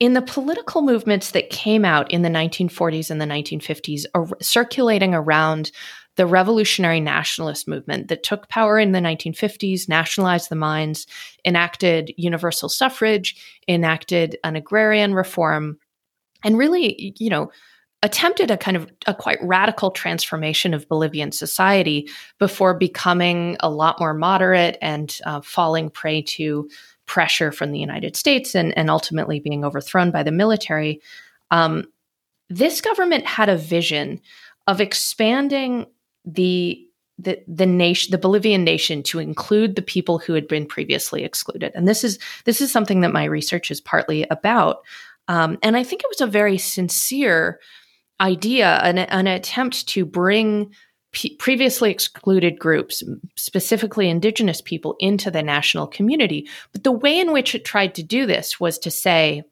in the political movements that came out in the 1940s and the 1950s, circulating around the revolutionary nationalist movement that took power in the 1950s, nationalized the mines, enacted universal suffrage, enacted an agrarian reform, and really, you know, attempted a kind of a quite radical transformation of Bolivian society before becoming a lot more moderate and uh, falling prey to pressure from the United States and, and ultimately being overthrown by the military, um, this government had a vision of expanding the the the nation the Bolivian nation to include the people who had been previously excluded. And this is this is something that my research is partly about. Um, and I think it was a very sincere idea, an, an attempt to bring P- previously excluded groups, specifically indigenous people, into the national community. But the way in which it tried to do this was to say,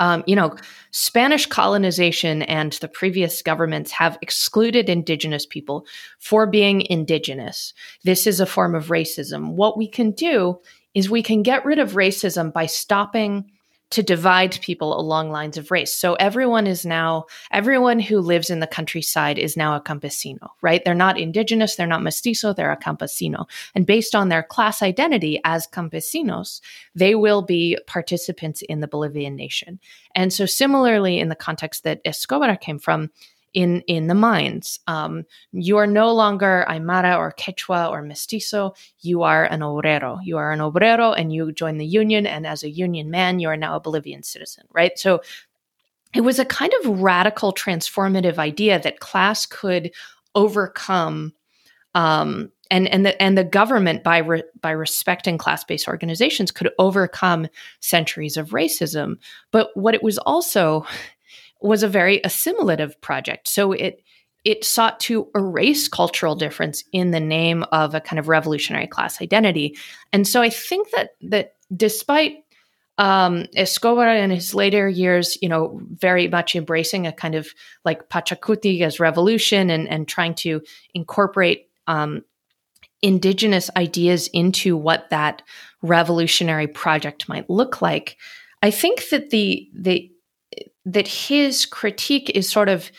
um, you know, Spanish colonization and the previous governments have excluded indigenous people for being indigenous. This is a form of racism. What we can do is we can get rid of racism by stopping to divide people along lines of race. So everyone is now, everyone who lives in the countryside is now a campesino, right? They're not indigenous, they're not mestizo, they're a campesino. And based on their class identity as campesinos, they will be participants in the Bolivian nation. And so similarly, in the context that Escobar came from, in in the mines. Um, you are no longer Aymara or Quechua or Mestizo. You are an obrero. You are an obrero, and you join the union. And as a union man, you are now a Bolivian citizen, right? So it was a kind of radical, transformative idea that class could overcome. Um, and and the and the government by re, by respecting class based organizations could overcome centuries of racism. But what it was also was a very assimilative project. So it it sought to erase cultural difference in the name of a kind of revolutionary class identity. And so I think that that despite um, Escobar in his later years, you know, very much embracing a kind of like Pachacuti as revolution and, and trying to incorporate um, indigenous ideas into what that revolutionary project might look like. I think that the the that his critique is sort of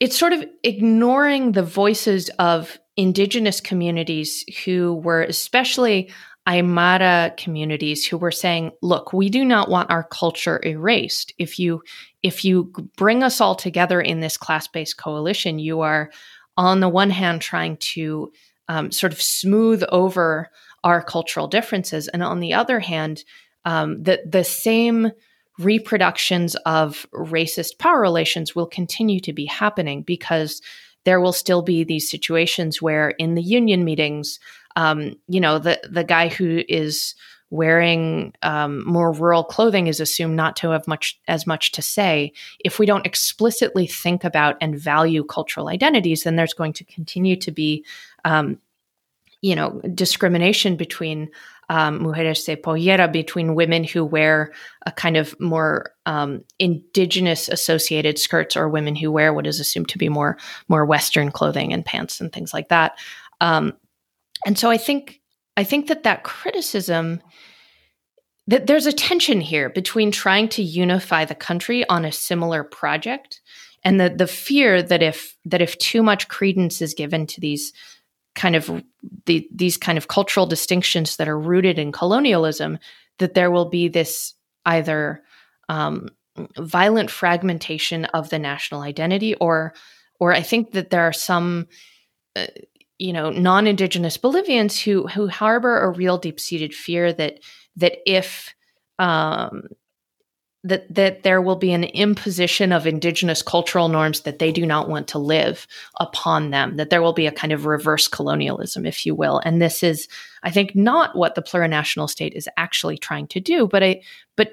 it's sort of ignoring the voices of indigenous communities who were especially Aymara communities who were saying, look, we do not want our culture erased. If you if you bring us all together in this class-based coalition, you are on the one hand trying to um, sort of smooth over our cultural differences, and on the other hand, um, the the same reproductions of racist power relations will continue to be happening because there will still be these situations where in the union meetings, um, you know, the the guy who is wearing um, more rural clothing is assumed not to have much as much to say. If we don't explicitly think about and value cultural identities, then there's going to continue to be, um, you know, discrimination between um, mujeres de pollera, between women who wear a kind of more um, indigenous associated skirts or women who wear what is assumed to be more more Western clothing and pants and things like that. Um, and so I think I think that that criticism that there's a tension here between trying to unify the country on a similar project and the the fear that if that if too much credence is given to these kind of the, these kind of cultural distinctions that are rooted in colonialism that there will be this either um, violent fragmentation of the national identity or or I think that there are some uh, you know non-indigenous Bolivians who who harbor a real deep-seated fear that that if um, that that there will be an imposition of indigenous cultural norms that they do not want to live upon them that there will be a kind of reverse colonialism if you will. And this is i think not what the plurinational state is actually trying to do but i but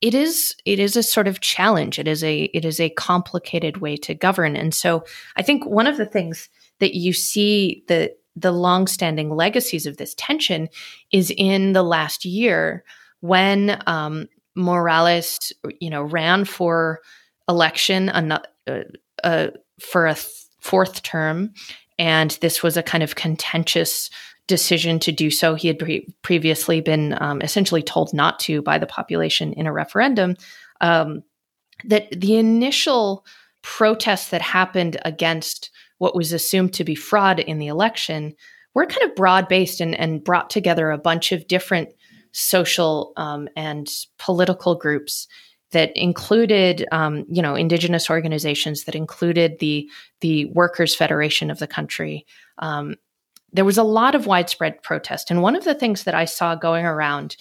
it is it is a sort of challenge. It is a it is a complicated way to govern. And so i think one of the things that you see the the longstanding legacies of this tension is in the last year when um, Morales, you know, ran for election uh, uh, for a th- fourth term, and this was a kind of contentious decision to do so. He had pre- previously been um, essentially told not to by the population in a referendum. Um, that the initial protests that happened against what was assumed to be fraud in the election were kind of broad based and, and brought together a bunch of different social um, and political groups that included, um, you know, indigenous organizations that included the the Workers' Federation of the country. Um, there was a lot of widespread protest, and one of the things that I saw going around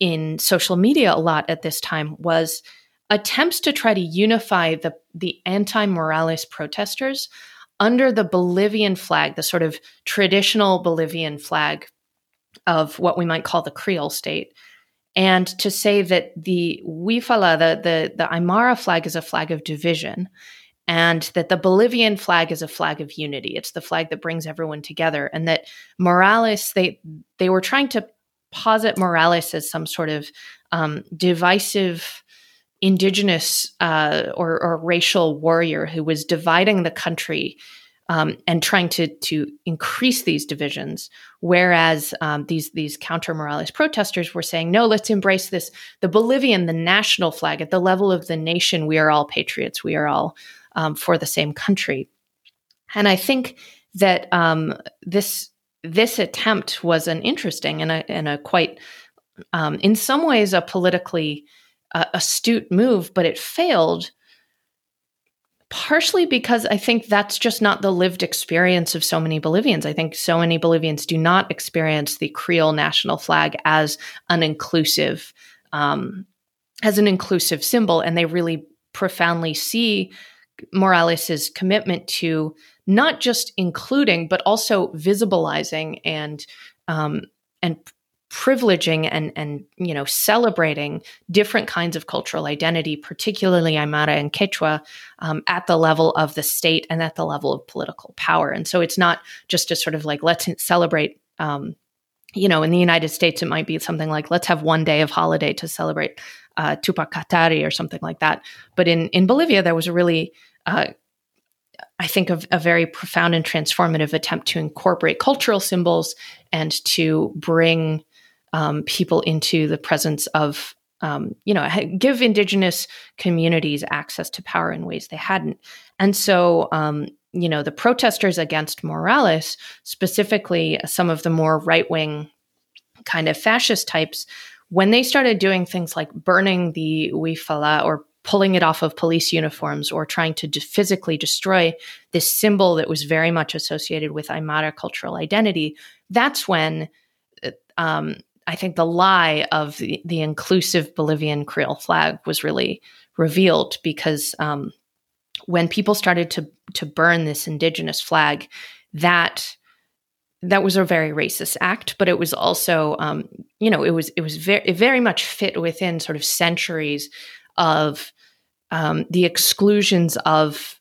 in social media a lot at this time was attempts to try to unify the the anti-Morales protesters under the Bolivian flag, the sort of traditional Bolivian flag of what we might call the Creole state. And to say that the Wiphala, the, the, the Aymara flag, is a flag of division, and that the Bolivian flag is a flag of unity. It's the flag that brings everyone together. And that Morales, they they were trying to posit Morales as some sort of um, divisive indigenous uh, or, or, racial warrior who was dividing the country um, and trying to to increase these divisions. Whereas um, these these counter Morales protesters were saying, no, let's embrace this the Bolivian, the national flag at the level of the nation. We are all patriots. We are all um, for the same country. And I think that um, this this attempt was an interesting and a, and a quite, um, in some ways, a politically uh, astute move, but it failed partially because I think that's just not the lived experience of so many Bolivians. I think so many Bolivians do not experience the Creole national flag as an inclusive, um, as an inclusive symbol, and they really profoundly see Morales's commitment to not just including but also visibilizing and um, and privileging and and you know celebrating different kinds of cultural identity, particularly Aymara and Quechua, um, at the level of the state and at the level of political power. And so it's not just a sort of like let's celebrate. Um, you know, in the United States, it might be something like let's have one day of holiday to celebrate uh, Tupac Katari or something like that. But in in Bolivia, there was a really uh, I think a very profound and transformative attempt to incorporate cultural symbols and to bring um, people into the presence of um, you know give indigenous communities access to power in ways they hadn't. And so um, you know the protesters against morales specifically some of the more right-wing kind of fascist types when they started doing things like burning the wiphala or pulling it off of police uniforms or trying to d- physically destroy this symbol that was very much associated with Aymara cultural identity, that's when uh, um, I think the lie of the, the inclusive Bolivian Creole flag was really revealed because um, when people started to to burn this indigenous flag, that that was a very racist act, but it was also, um, you know, it was it was very very much fit within sort of centuries of um, the exclusions of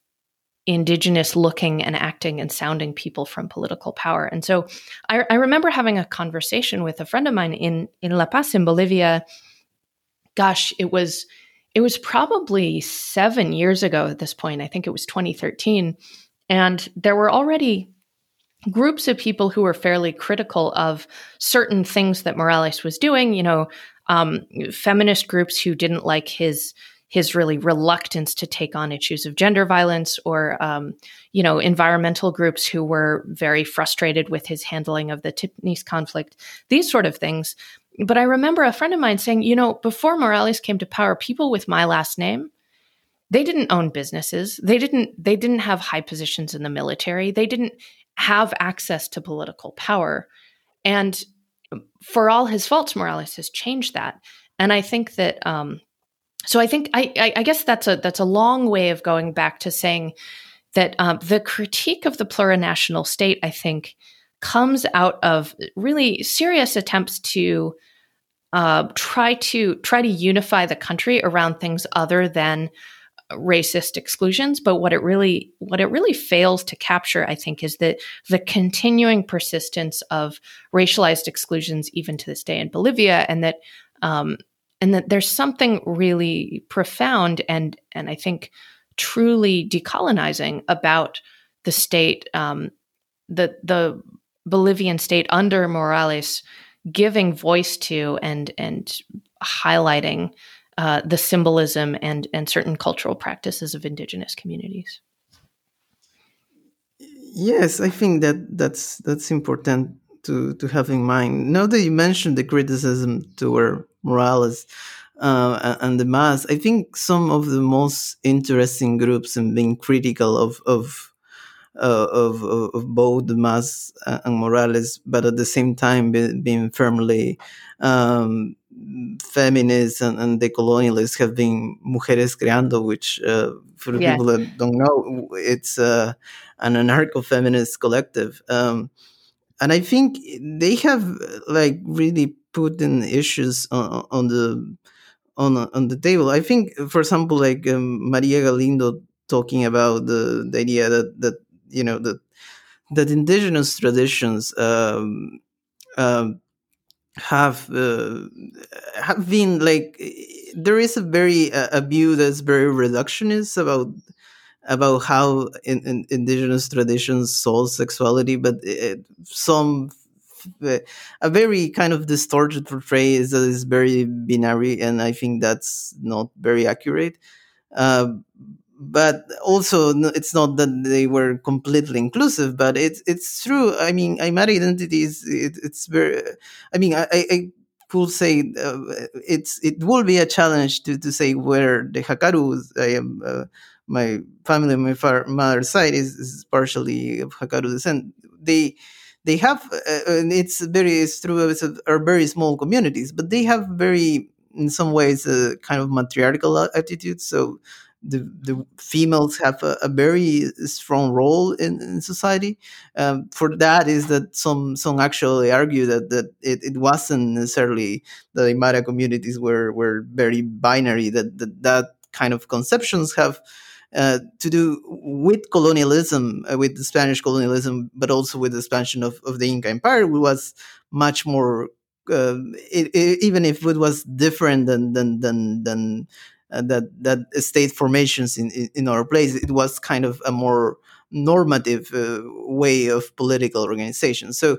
indigenous looking and acting and sounding people from political power. And so I, I, remember having a conversation with a friend of mine in, in La Paz in Bolivia. Gosh, it was it was probably seven years ago at this point. I think it was 2013. And there were already groups of people who were fairly critical of certain things that Morales was doing, you know, um, feminist groups who didn't like his his really reluctance to take on issues of gender violence or um, you know environmental groups who were very frustrated with his handling of the Tipnis conflict these sort of things. But i remember a friend of mine saying you know before morales came to power people with my last name they didn't own businesses. They didn't they didn't have high positions in the military. They didn't have access to political power. And for all his faults morales has changed that. And i think that um, so I think I, I, guess that's a that's a long way of going back to saying that um, the critique of the plurinational state, I think, comes out of really serious attempts to uh, try to try to unify the country around things other than racist exclusions. But what it really what it really fails to capture, I think, is that the continuing persistence of racialized exclusions even to this day in Bolivia, and that um, and that there's something really profound and and I think truly decolonizing about the state, um, the the Bolivian state under Morales, giving voice to and and highlighting uh, the symbolism and and certain cultural practices of indigenous communities. Yes, I think that that's that's important to to have in mind. Now that you mentioned the criticism toward Morales uh, and the MAS, I think some of the most interesting groups in being critical of of uh, of, of, both the MAS and Morales, but at the same time be, being firmly um, feminists and, and decolonialists have been Mujeres Creando, which uh, for the people that don't know, it's uh, an anarcho-feminist collective. Um, and I think they have like really put in issues on, on the on on the table. I think, for example, like um, Maria Galindo talking about the, the idea that that you know that that indigenous traditions um, um, have uh, have been like there is a very uh, a view that's very reductionist about about how in, in indigenous traditions solve sexuality, but it, some a very kind of distorted portrayal that is very binary, and I think that's not very accurate. Uh, but also, it's not that they were completely inclusive, but it's it's true. I mean, Aymara identity is it, it's very. I mean, I, I could say uh, it's it will be a challenge to to say where the Jaqaru I am. Uh, my family, my mother's side is, is partially of Jaqaru descent. They they have, uh, and it's very it's true. It's a, are very small communities, but they have very, in some ways, a kind of matriarchal attitude. So the the females have a, a very strong role in, in society. Um, for that is that some some actually argue that that it, it wasn't necessarily the Aymara communities were were very binary. That that, that kind of conceptions have uh, to do with colonialism, uh, with the Spanish colonialism, but also with the expansion of, of the Inca Empire, was much more, uh, it, it, even if it was different than than than, than uh, that that state formations in, in, in our place, it was kind of a more normative uh, way of political organization. So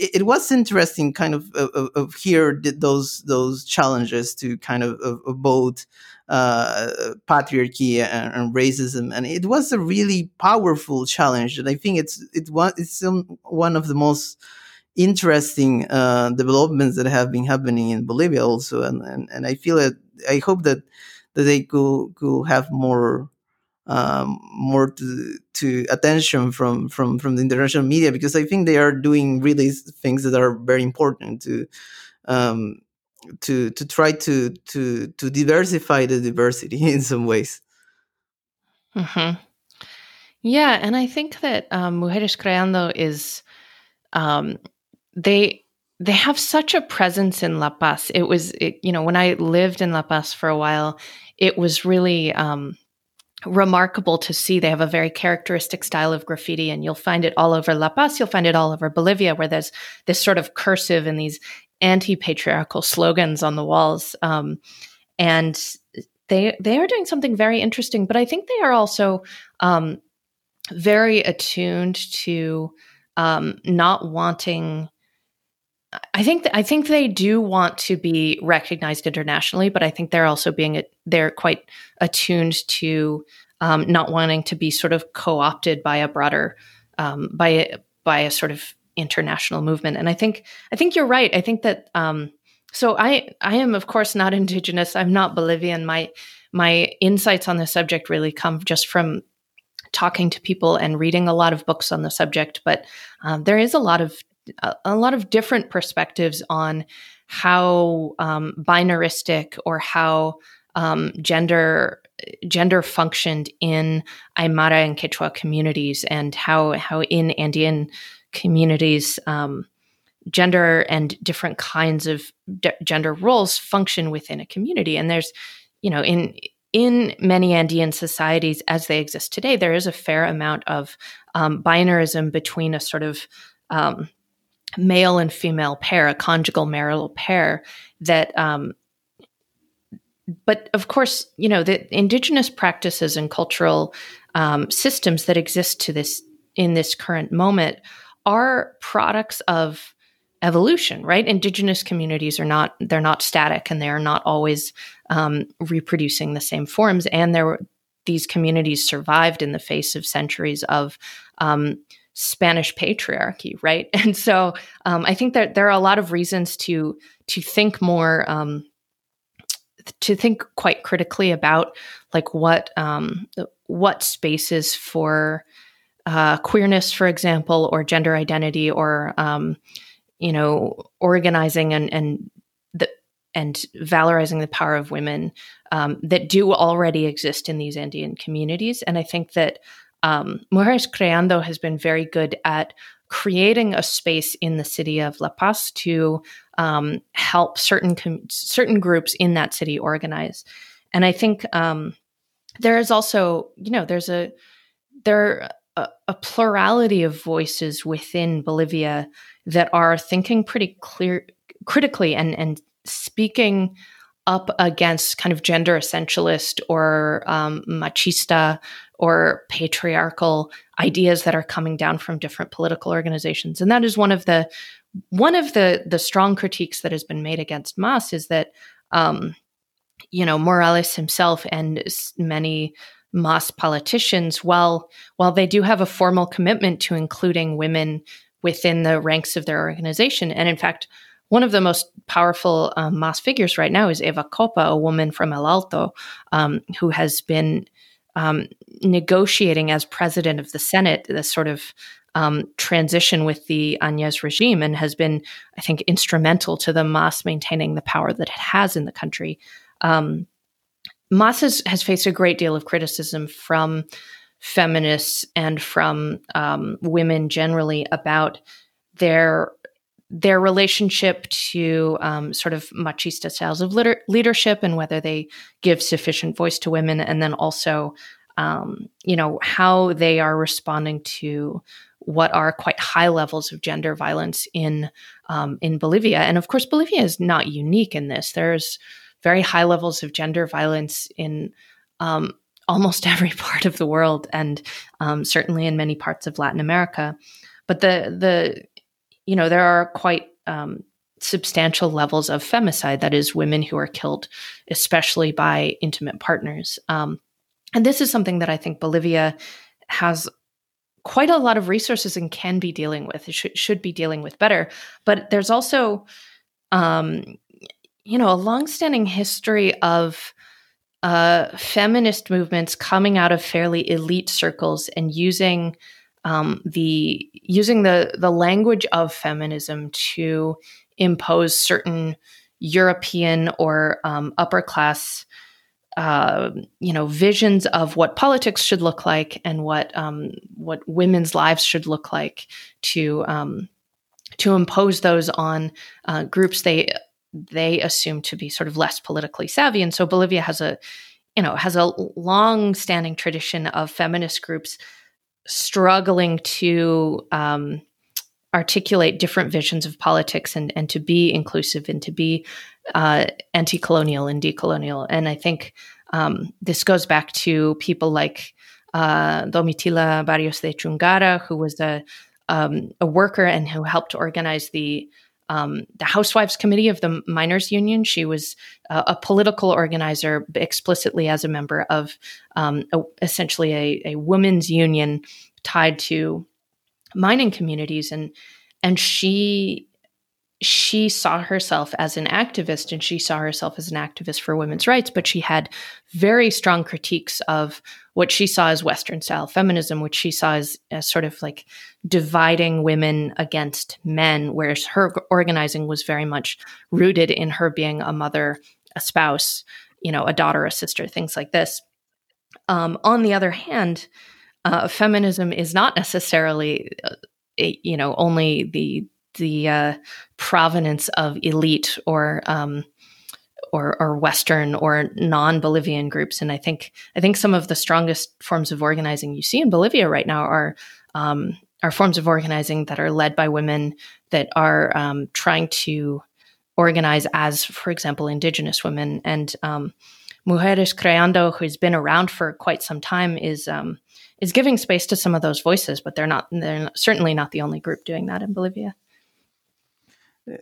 it, was interesting, kind of, of, of hear those those challenges to kind of, of, of both uh, patriarchy and, and, racism, and it was a really powerful challenge. And I think it's it was it's one of the most interesting uh, developments that have been happening in Bolivia also, and and, and I feel that I hope that that they could could have more um, more to, to attention from from from the international media because I think they are doing really things that are very important to um, to to try to to to diversify the diversity [LAUGHS] in some ways. Mm-hmm. Yeah, and I think that um, Mujeres Creando is um, they they have such a presence in La Paz. It was it, you know when I lived in La Paz for a while, it was really um, remarkable to see. They have a very characteristic style of graffiti, and you'll find it all over La Paz. You'll find it all over Bolivia, where there's this sort of cursive and these anti-patriarchal slogans on the walls. Um, and they they are doing something very interesting, but I think they are also um, very attuned to um, not wanting. I think th- I think they do want to be recognized internationally, but I think they're also being they're quite attuned to um, not wanting to be sort of co-opted by a broader um, by a, by a sort of international movement. And I think I think you're right. I think that um, so I I am of course not [LAUGHS] indigenous. I'm not Bolivian. My my insights on the subject really come just from talking to people and reading a lot of books on the subject. But um, there is a lot of a, a, lot of different perspectives on how um, binaristic or how um, gender gender functioned in Aymara and Quechua communities, and how how in Andean communities um, gender and different kinds of gender roles function within a community. And there's you know in in many andean societies as they exist today there is a fair amount of um, binarism between a sort of um, male and female pair a conjugal marital pair that um, but of course you know the indigenous practices and cultural um, systems that exist to this in this current moment are products of evolution right indigenous communities are not they're not static and they are not always um, reproducing the same forms and there were these communities survived in the face of centuries of um, Spanish patriarchy, right? [LAUGHS] And so um, I think that there are a lot of reasons to to think more, um, to think quite critically about like what um, what spaces for uh, queerness, for example, or gender identity, or um, you know, organizing and and the and valorizing the power of women um, that do already exist in these Andean communities. And I think that um, Mujeres Creando has been very good at creating a space in the city of La Paz to um, help certain com- certain groups in that city organize. And I think um, there is also, you know, there's a there a, a plurality of voices within Bolivia that are thinking pretty clear critically and and speaking up against kind of gender essentialist or um, machista or patriarchal ideas that are coming down from different political organizations. And that is one of the one of the the strong critiques that has been made against mas is that um, you know morales himself and many Mas politicians, while while they do have a formal commitment to including women within the ranks of their organization, and in fact, one of the most powerful um, figures right now is Eva Copa, a woman from El Alto, um, who has been um, negotiating as president of the Senate this sort of um, transition with the Añez regime and has been, I think, instrumental to the Mas maintaining the power that it has in the country. Um, Mas has, has, faced a great deal of criticism from feminists and from um, women generally about their their relationship to um, sort of machista styles of liter- leadership and whether they give sufficient voice to women, and then also, um, you know, how they are responding to what are quite high levels of gender violence in um, in Bolivia. And of course, Bolivia is not unique in this. There's very high levels of gender violence in um, almost [LAUGHS] every part of the world, and um, certainly in many parts of Latin America. But the the you know there are quite um, substantial levels of femicide. That is, women who are killed, especially by intimate partners. Um, and this is something that I think Bolivia has quite a lot of resources and can be dealing with. It should, should be dealing with better. But there's also um, you know, a longstanding history of uh, feminist movements coming out of fairly elite circles and using um, the using the the language of feminism to impose certain European or um, upper class, uh, you know, visions of what politics should look like and what um, what women's lives should look like to um, to impose those on uh, groups they they assume to be sort of less politically savvy. And so Bolivia has a you know, has a long standing tradition of feminist groups struggling to um, articulate different visions of politics and, and to be inclusive and to be uh, anti colonial and decolonial. And I think um, this goes back to people like uh, Domitila Barrios de Chungara, who was a, um, a worker and who helped organize the um, the Housewives Committee of the Miners Union. She was uh, a political organizer explicitly as a member of um, a, essentially a, a women's union tied to mining communities, and and she she saw herself as an activist and she saw herself as an activist for women's rights, but she had very strong critiques of what she saw as Western style feminism, which she saw as, as sort of like dividing women against men, whereas her organizing was very much rooted in her being a mother, a spouse, you know, a daughter, a sister, things like this. Um, on the other hand, uh, feminism is not necessarily, uh, you know, only the the uh, provenance of elite or um, or, or Western or non-Bolivian groups. And I think I think some of the strongest forms of organizing you see in Bolivia right now are um, are forms of organizing that are led by women that are um, trying to organize as, for example, indigenous women. And um, Mujeres Creando, who's been around for quite some time, is um, is giving space to some of those voices, but they're not. They're certainly not the only group doing that in Bolivia.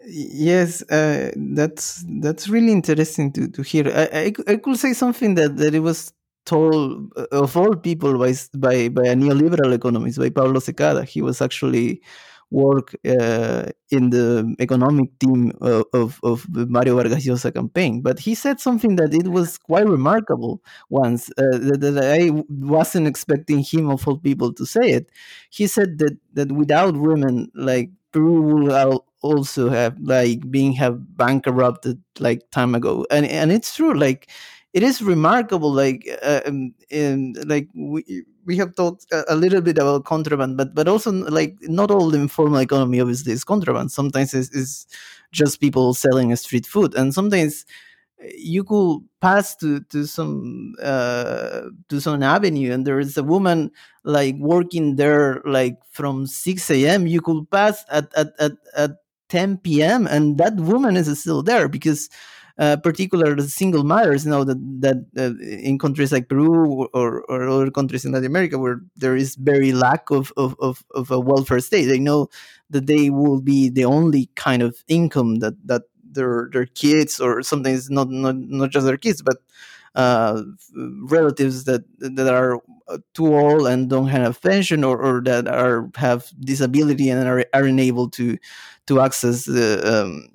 Yes, uh, that's that's really interesting to, to hear. I, I, I could say something that, that it was told uh, of all people by by by a neoliberal economist by Pablo Secada. He was actually work uh, in the economic team of, of, of the Mario Vargas Llosa campaign. But he said something that it was quite remarkable once uh, that, that, I wasn't expecting him of all people to say it. He said that that without women, like Peru will also have like being have bankrupted like time ago and and it's true like it is remarkable like uh, um, in, like we we have talked a, little bit about contraband but but also like not all the informal economy obviously is contraband sometimes it's, it's just people selling street food and sometimes you could pass to to some uh, to some avenue and there is a woman like working there like from 6 a.m you could pass at at, at, at 10 p.m. and that woman is still there because uh, particularly single mothers know that that uh, in countries like Peru or, or other countries in Latin America where there is very lack of, of, of, of, a welfare state, they know that they will be the only kind of income that, that their their kids or sometimes not not, not just their kids but uh, relatives that that are too old and don't have pension or, or that are have disability and are, are unable to to access the um,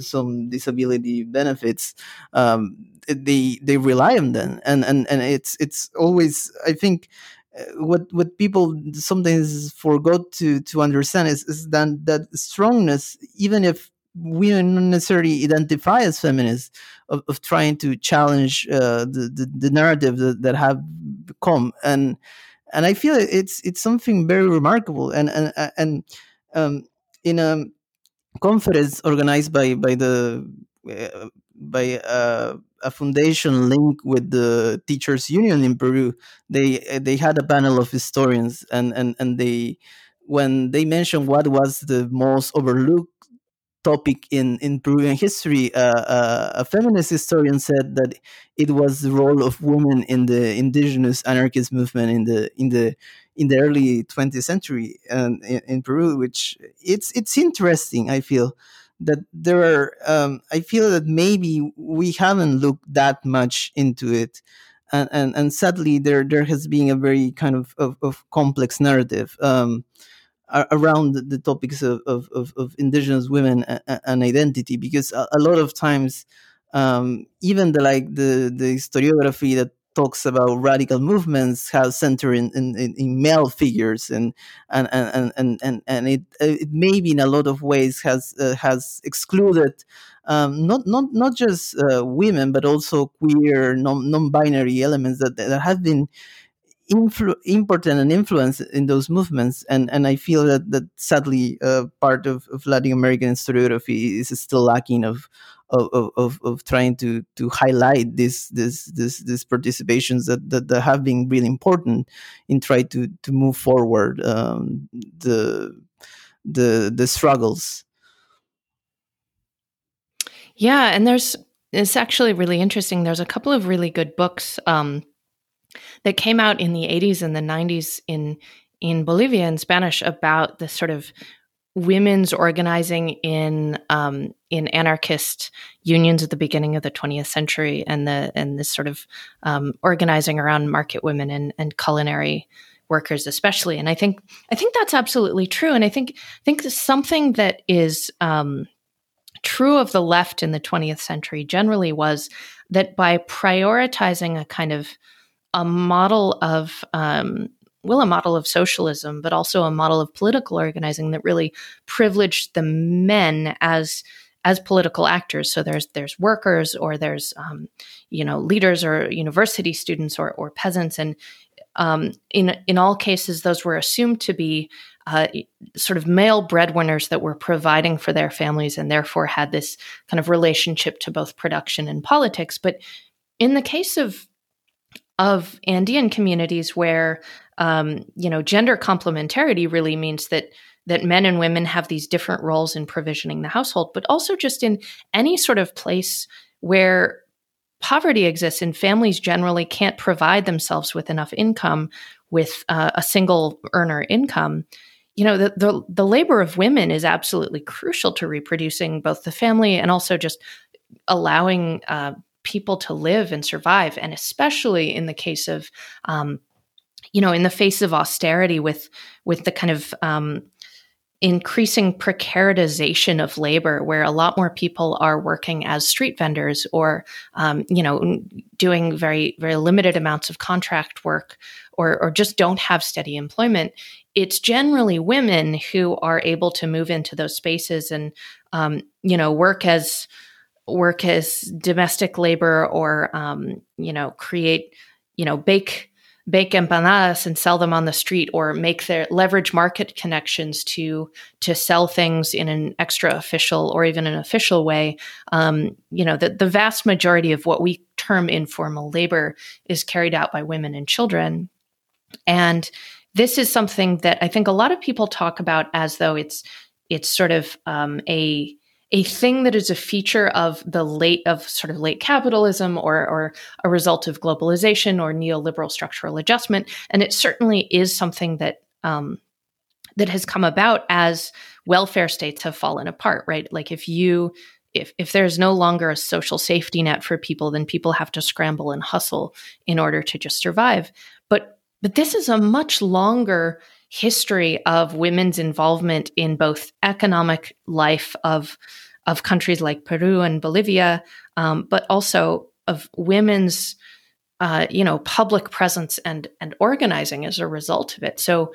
some disability benefits um, they they rely on them. And and and it's it's always i think uh, what what people sometimes forgot to to understand is, is that that strongness even if we don't necessarily identify as feminists of, of trying to challenge uh, the, the, the narrative that, that have come. And and I feel it's it's something very remarkable. And and and um, in a conference organized by by the uh, by uh, a foundation linked with the teachers union in Peru they they had a panel of historians and and and they when they mentioned what was the most overlooked topic in, in Peruvian history, uh, uh, a feminist historian said that it was the role of women in the indigenous anarchist movement in the in the in the early 20th century in, in Peru, which it's it's interesting. I feel that there are. Um, I feel that maybe we haven't looked that much into it. And, and, and sadly, there there has been a very kind of, of, of complex narrative. Um, around the topics of, of, of, indigenous women and, identity because a, a, lot of times um, even the like the the historiography that talks about radical movements has center in, in, in, male figures and and and and and, and it it maybe in a lot of ways has uh, has excluded um, not not not just uh, women but also queer non non-binary elements that that have been influ- important and influence in those movements. And and I feel that that sadly uh, part of, of Latin American historiography is still lacking of of, of, of trying to to highlight this this this these participations that, that, that have been really important in trying to to move forward um, the the the struggles. Yeah, and there's it's actually really interesting. There's a couple of really good books um, that came out in the 80s and the 90s in in Bolivia in Spanish about the sort of women's organizing in um, in anarchist unions at the beginning of the 20th century and the and this sort of um, organizing around market women and, and culinary workers especially. And i think i think that's absolutely true. And i think i think something that is um, true of the left in the 20th century generally was that by prioritizing a kind of a model of um, well, a model of socialism, but also a model of political organizing that really privileged the men as as political actors. So there's there's workers or there's um, you know leaders or university students or or peasants, and um, in in all cases, those were assumed to be uh, sort of male breadwinners that were providing for their families and therefore had this kind of relationship to both production and politics. But in the case of of Andean communities where um, you know gender complementarity really means that that men and women have these different roles in provisioning the household, but also just in any sort of place where poverty exists and families generally can't provide themselves with enough income with uh, a single earner income you know the, the, the labor of women is absolutely crucial to reproducing both the family and also just allowing uh, people to live and survive. And especially in the case of, um, you know, in the face of austerity with with the kind of um, increasing precaritization of labor, where a lot more people are working as street vendors or, um, you know, doing very very limited amounts of contract work, or or just don't have steady employment. It's generally women who are able to move into those spaces and, um, you know, work as work as domestic labor or um, you know create you know bake bake empanadas and sell them on the street or make their leverage market connections to to sell things in an extra official or even an official way. Um, you know the, the vast majority of what we term informal labor is carried out by women and children. And this is something that i think a lot of people talk about as though it's it's sort of um, a a thing that is a feature of the late of sort of late capitalism or or a result of globalization or neoliberal structural adjustment. And it certainly is something that um, that has come about as welfare states have fallen apart right? Like if you if if there's no longer a social safety net for people then people have to scramble and hustle in order to just survive. But but this is a much longer history of women's involvement in both economic life of of countries like Peru and Bolivia, um, but also of women's uh, you know public presence and and organizing as a result of it. So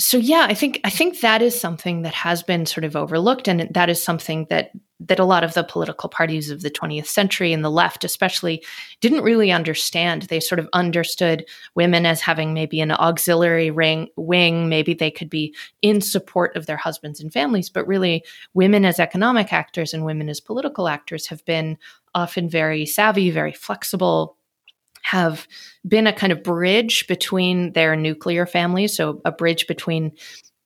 so yeah, I think I think that is something that has been sort of overlooked, and that is something that that a lot of the political parties of the 20th century and the left, especially, didn't really understand. They sort of understood women as having maybe an auxiliary ring, wing, maybe they could be in support of their husbands and families, but really, women as economic actors and women as political actors have been often very savvy, very flexible, have been a kind of bridge between their nuclear families, so a bridge between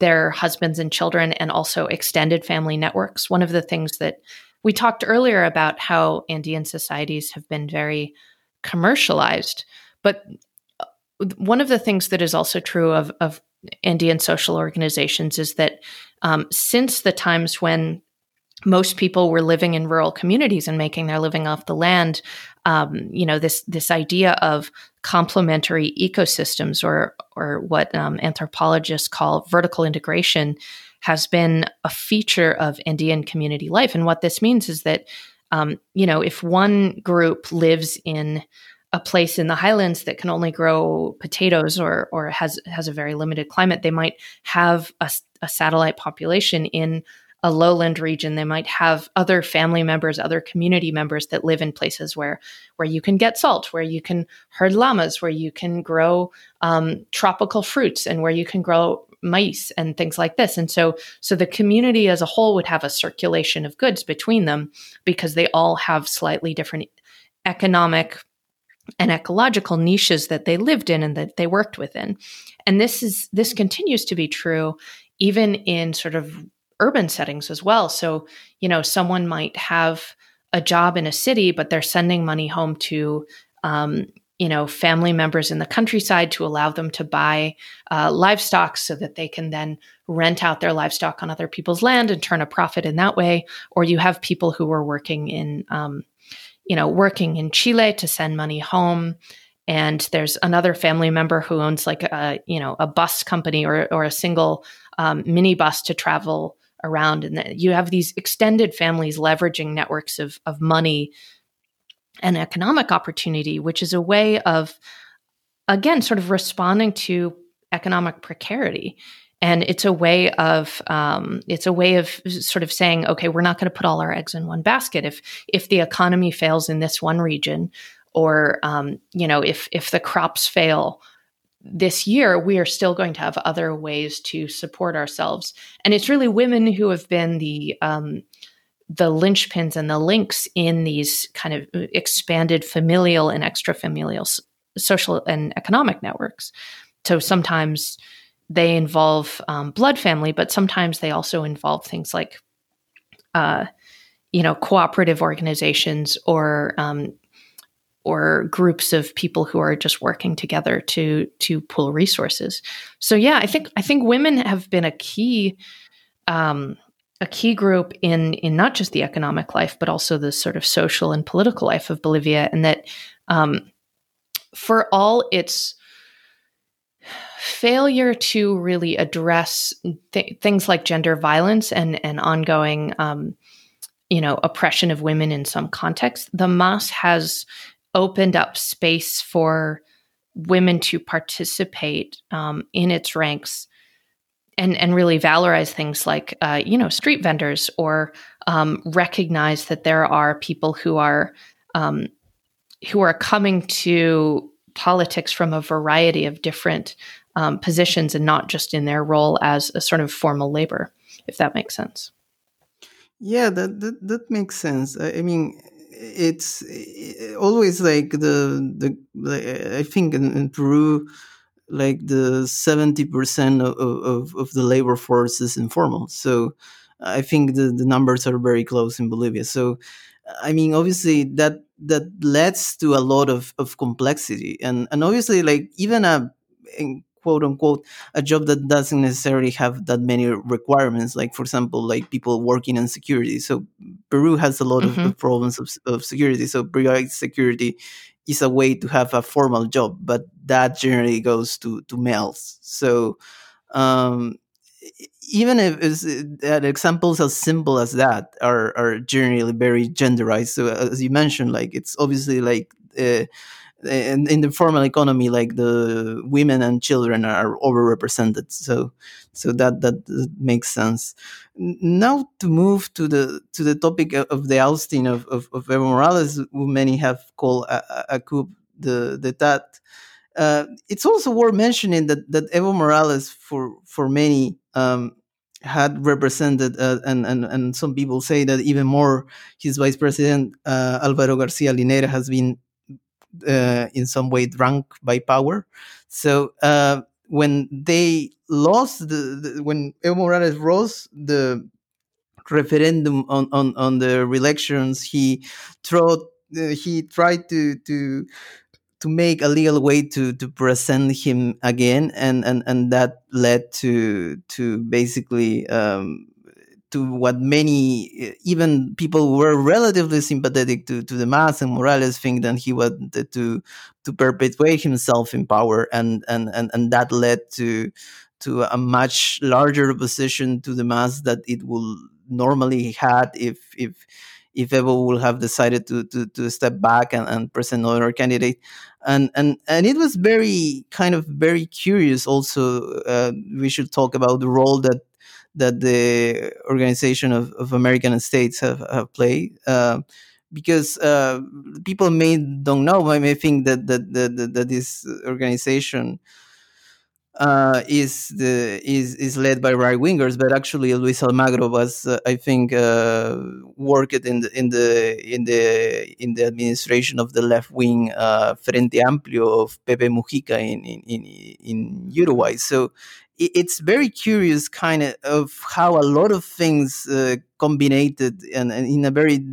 their husbands and children and also extended family networks. One of the things that we talked earlier about how Andean societies have been very commercialized, but uh, one of the things that is also true of, of Andean social organizations is that um, since the times when most people were living in rural communities and making their living off the land. Um, you know this this idea of complementary ecosystems, or or what um, anthropologists call vertical integration, has been a feature of Andean community life. And what this means is that um, you know if one group lives in a place in the highlands that can only grow potatoes or or has has a very limited climate, they might have a, a satellite population in a lowland region they might have other family members other community members that live in places where where you can get salt where you can herd llamas where you can grow um, tropical fruits and where you can grow mice and things like this. And so, so the community as a whole would have a circulation of goods between them because they all have slightly different economic and ecological niches that they lived in and that they worked within. And this is this continues to be true even in sort of urban settings as well. So, you know, someone might have a job in a city, but they're sending money home to um, you know family members in the countryside to allow them to buy uh, livestock so that they can then rent out their livestock on other people's land and turn a profit in that way or you have people who are working in um, you know working in chile to send money home and there's another family member who owns like a you know a bus company or, or a single um, mini bus to travel around and you have these extended families leveraging networks of, of money and economic opportunity, which is a way of, again, sort of responding to economic precarity. And it's a way of um, it's a way of sort of saying, okay, we're not going to put all our eggs in one basket. If if the economy fails in this one region, or um, you know, if if the crops fail this year, we are still going to have other ways to support ourselves. And it's really women who have been the um, the linchpins and the links in these kind of expanded familial and extra familial social and economic networks. So sometimes they involve um, blood family, but sometimes they also involve things like, uh, you know, cooperative organizations or um, or groups of people who are just working together to to pool resources. So yeah, I think I think women have been a key um, a key group in in not just the economic life but also the sort of social and political life of Bolivia, and that um, for all its failure to really address th- things like gender violence and and ongoing um, you know oppression of women in some contexts, the MAS has opened up space for women to participate um, in its ranks and and really valorize things like uh, you know street vendors or um, recognize that there are people who are um, who are coming to politics from a variety of different um, positions and not just in their role as a sort of formal labor, if that makes sense. Yeah, that that, that makes sense. I, I mean, it's always like the the like, I think in, in Peru like the 70% of, of, of the labor force is informal. So I think the, the numbers are very close in Bolivia. So, I mean, obviously that that leads to a lot of, of complexity. And, and obviously, like even a quote unquote a job that doesn't necessarily have that many requirements like for example like people working in security so peru has a lot mm-hmm. of problems of, of security so periodic security is a way to have a formal job, but that generally goes to to males. So um, even if that examples as simple as that are are generally very genderized. So as you mentioned, like it's obviously like. Uh, in, in the formal economy, like the women and children are overrepresented. So, so that that makes sense. Now to move to the to the topic of the ousting of of, of Evo Morales, who many have called a, a coup the the that. Uh, it's also worth mentioning that that Evo Morales, for for many, um, had represented, uh, and, and and some people say that even more, his vice president uh, Alvaro Garcia Linera has been uh, in some way drunk by power. So uh, when they lost the, the, when Evo Morales lost the referendum on, on, on the elections, he tried uh, he tried to to to make a legal way to to present him again, and and and that led to to basically um, to what many, even people who were relatively sympathetic to, to the MAS and Morales think that he wanted to to perpetuate himself in power, and and and, and that led to to a much larger opposition to the MAS that it will normally had if if if Evo will have decided to to, to step back and, and present another candidate. And and and it was very kind of very curious. Also, uh, we should talk about the role that that the Organization of, of American States have, have played. Uh, because uh, people may don't know, I may think that that, that, that this organization uh, is the is is led by right wingers, but actually Luis Almagro was, uh, I think, uh, worked in the in the in the in the administration of the left wing uh, Frente Amplio of Pepe Mujica in in in, in Uruguay. So it's very curious, kind of, of how a lot of things uh, combined and, and, in a very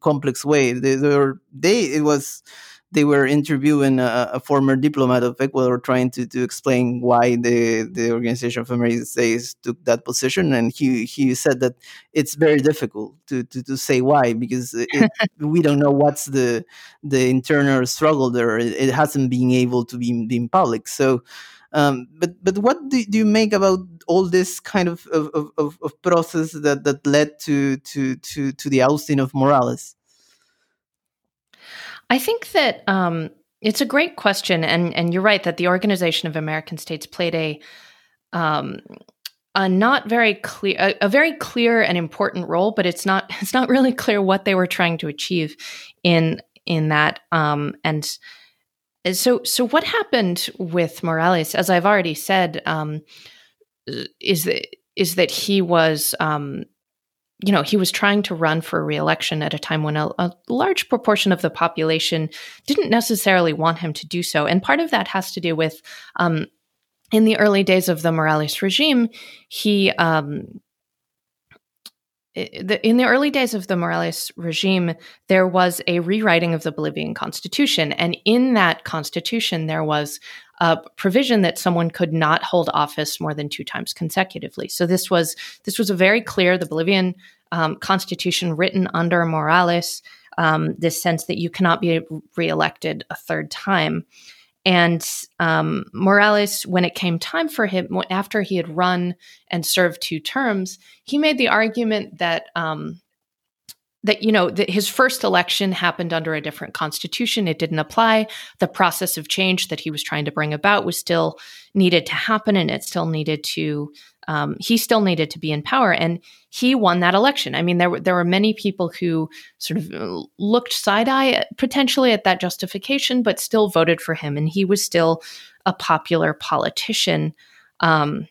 complex way. They, they, were, they it was they were interviewing a, a, former diplomat of Ecuador trying to, to explain why the, the Organization of American States took that position. And he, he said that it's very difficult to, to, to say why, because it, [LAUGHS] we don't know what's the, the internal struggle there. It, it hasn't been able to be, be in public. So, um, but but what do, do, you make about all this kind of, of, of, of process that, that led to, to, to, to the ousting of Morales? I think that um, it's a great question, and and you're right that the Organization of American States played a um, a not very clear, a, a, very clear and important role, but it's not [LAUGHS] it's not really clear what they were trying to achieve in in that. Um, and so so what happened with Morales, as I've already said, um, is that is that he was um, you know, he was trying to run for reelection at a time when a, a, large proportion of the population didn't necessarily want him to do so. And part of that has to do with, um, in the early days of the Morales regime, he, um, in the early days of the Morales regime, there was a rewriting of the Bolivian constitution. And in that constitution, there was a provision that someone could not hold office more than two times consecutively. So this was this was a very clear the Bolivian um, constitution written under Morales. Um, this sense that you cannot be reelected a third time. And um, Morales, when it came time for him, after he had run and served two terms, he made the argument that um, that you know that his first election happened under a different constitution. It didn't apply. The process of change that he was trying to bring about was still needed to happen and it still needed to um, he still needed to be in power and he won that election. I mean there were there were many people who sort of uh, looked side-eye potentially at that justification but still voted for him and he was still a popular politician. Um,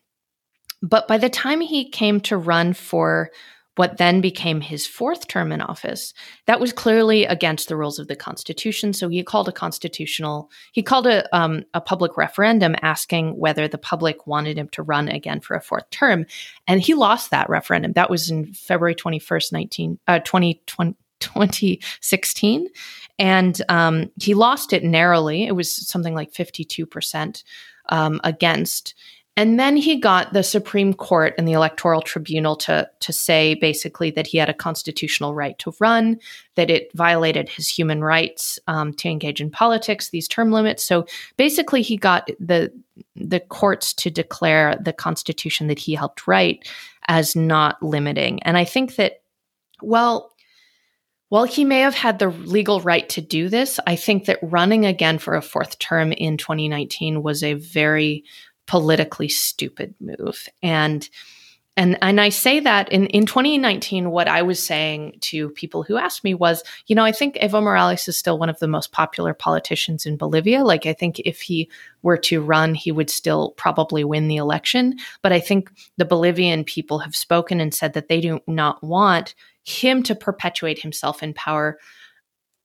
but by the time he came to run for what then became his fourth term in office, that was clearly against the rules of the Constitution. So he called a constitutional, he called a, um, a public referendum asking whether the public wanted him to run again for a fourth term. And he lost that referendum. That was in February 21st, 19, uh, 2020. 2016. And um, he lost it narrowly. It was something like 52% um, against. And then he got the Supreme Court and the Electoral Tribunal to, to say basically that he had a constitutional right to run, that it violated his human rights um, to engage in politics, these term limits. So basically, he got the the courts to declare the Constitution that he helped write as not limiting. And I think that, well, while he may have had the legal right to do this, I think that running again for a fourth term in 2019 was a very politically stupid move. And and and I say that in, in 2019, what I was saying to people who asked me was, you know, I think Evo Morales is still one of the most popular politicians in Bolivia. Like I think if he were to run, he would still probably win the election. But I think the Bolivian people have spoken and said that they do not want him to perpetuate himself in power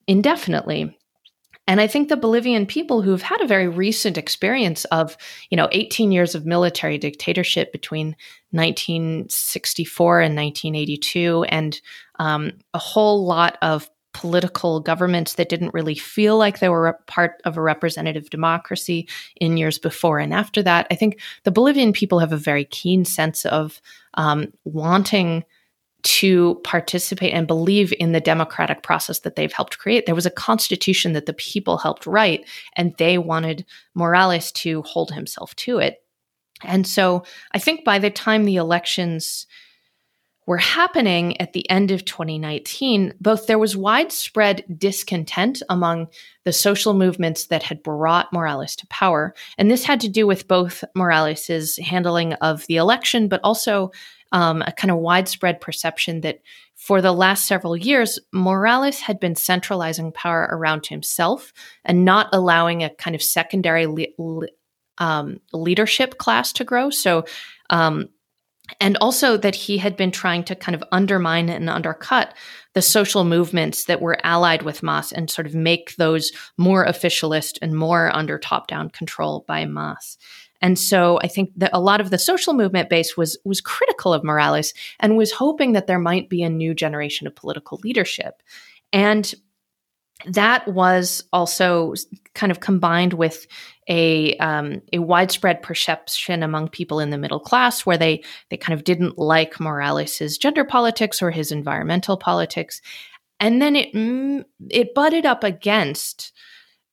indefinitely. And I think the Bolivian people who've had a very recent experience of, you know, 18 years of military dictatorship between 1964 and 1982, and um, a whole lot of political governments that didn't really feel like they were part of a representative democracy in years before and after that. I think the Bolivian people have a very keen sense of um, wanting to participate and believe in the democratic process that they've helped create. There was a constitution that the people helped write, and they wanted Morales to hold himself to it. And so I think by the time the elections were happening at the end of 2019, both there was widespread discontent among the social movements that had brought Morales to power. And this had to do with both Morales's handling of the election, but also um, a kind of widespread perception that for the last several years, Morales had been centralizing power around himself and not allowing a kind of secondary le- le- um, leadership class to grow. So, um, and also that he had been trying to kind of undermine and undercut the social movements that were allied with Mas and sort of make those more officialist and more under top down control by Mas. And so I think that a lot of the social movement base was was critical of Morales and was hoping that there might be a new generation of political leadership. And that was also kind of combined with a um, a widespread perception among people in the middle class, where they they kind of didn't like Morales's gender politics or his environmental politics, and then it mm, it butted up against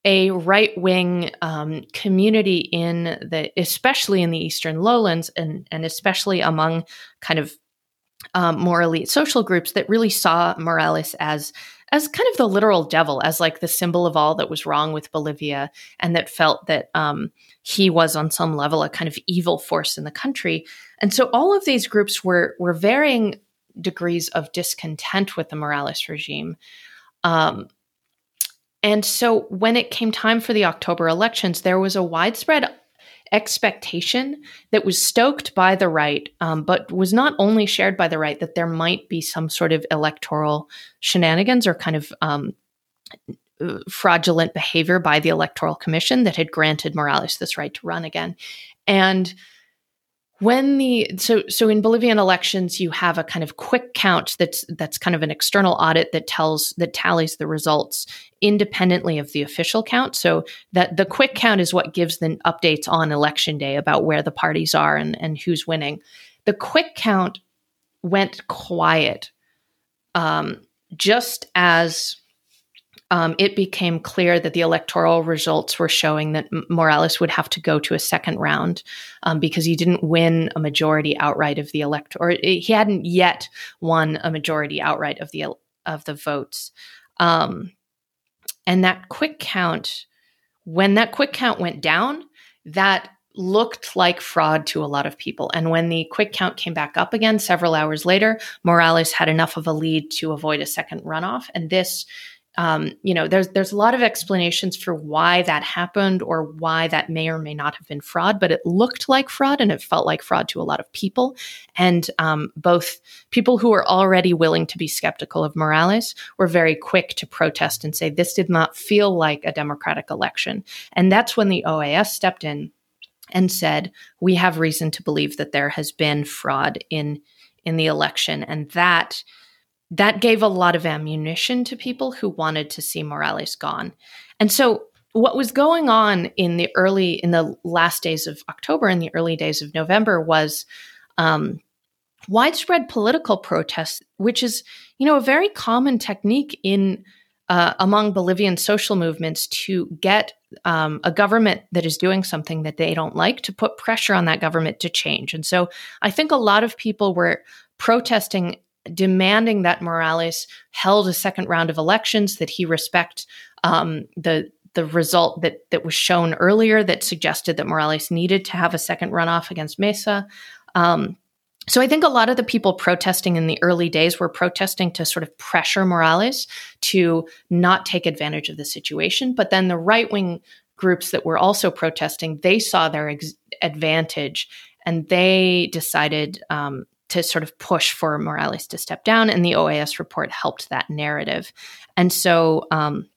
a right wing um, community in the, especially in the Eastern Lowlands, and and especially among kind of um, more elite social groups that really saw Morales as as kind of the literal devil, as like the symbol of all that was wrong with Bolivia, and that felt that um, he was on some level a kind of evil force in the country. And so all of these groups were were varying degrees of discontent with the Morales regime. Um, and so when it came time for the October elections, there was a widespread expectation that was stoked by the right, um, but was not only shared by the right, that there might be some sort of electoral shenanigans or kind of um, fraudulent behavior by the Electoral Commission that had granted Morales this right to run again. And when the so so in Bolivian elections you have a kind of quick count that's that's kind of an external audit that tells that tallies the results independently of the official count. So that the quick count is what gives the updates on election day about where the parties are and and who's winning. The quick count went quiet um, just as um, it became clear that the electoral results were showing that Morales would have to go to a second round um, because he didn't win a majority outright of the elect, or he hadn't yet won a majority outright of the of the votes. Um, and that quick count, when that quick count went down, that looked like fraud to a lot of people. And when the quick count came back up again several hours later, Morales had enough of a lead to avoid a second runoff. And this um, you know, there's there's a lot of explanations for why that happened or why that may or may not have been fraud, but it looked like fraud and it felt like fraud to a lot of people, and um, both people who were already willing to be skeptical of Morales were very quick to protest and say this did not feel like a democratic election, and that's when the OAS stepped in and said we have reason to believe that there has been fraud in in the election, and that that gave a lot of ammunition to people who wanted to see Morales gone. And so what was going on in the early in the last days of October and the early days of November was um, widespread political protests, which is you know a very common technique in uh, among Bolivian social movements to get um, a government that is doing something that they don't like to put pressure on that government to change. And so I think a lot of people were protesting demanding that Morales held a second round of elections, that he respect um, the the result that that was shown earlier that suggested that Morales needed to have a second runoff against Mesa. Um, so I think a lot of the people protesting in the early days were protesting to sort of pressure Morales to not take advantage of the situation. But then the right wing groups that were also protesting, they saw their ex- advantage and they decided um, to sort of push for Morales to step down, and the OAS report helped that narrative. And so, um,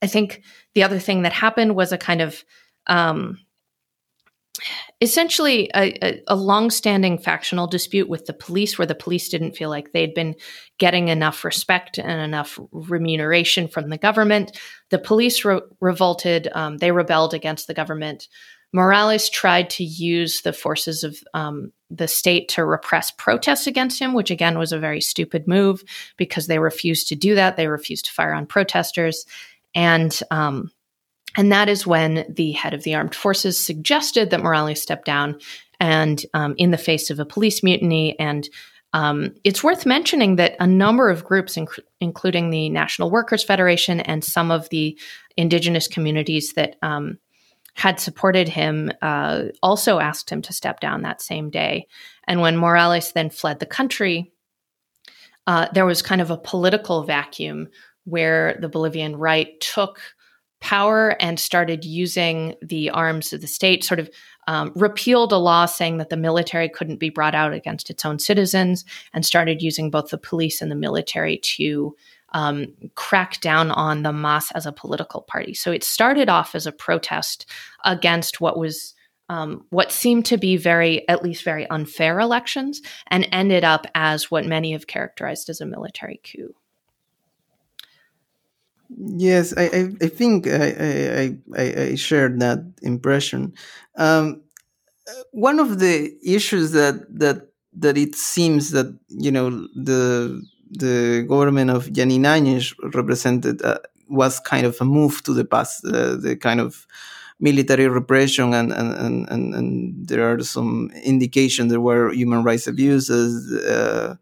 I think the other thing that happened was a kind of um, essentially a, a, a long-standing factional dispute with the police, where the police didn't feel like they'd been getting enough respect and enough remuneration from the government. The police re- revolted; um, they rebelled against the government. Morales tried to use the forces of um, the state to repress protests against him, which again was a very stupid move because they refused to do that. They refused to fire on protesters, and um, and that is when the head of the armed forces suggested that Morales step down, and um, in the face of a police mutiny. And um, it's worth mentioning that a number of groups, inc- including the National Workers Federation and some of the indigenous communities that um, had supported him uh, also asked him to step down that same day. And when Morales then fled the country, uh, there was kind of a political vacuum where the Bolivian right took power and started using the arms of the state, sort of um, repealed a law saying that the military couldn't be brought out against its own citizens, and started using both the police and the military to um, crack down on the MAS as a political party. So it started off as a protest against what was um, what seemed to be very, at least very unfair elections, and ended up as what many have characterized as a military coup. Yes, I, I, I think I, I, I, shared that impression. Um, one of the issues that that that it seems that you know the the government of Jeanine Áñez represented uh, was kind of a move to the past, uh, the kind of military repression and, and, and, and, there are some indications there were human rights abuses uh,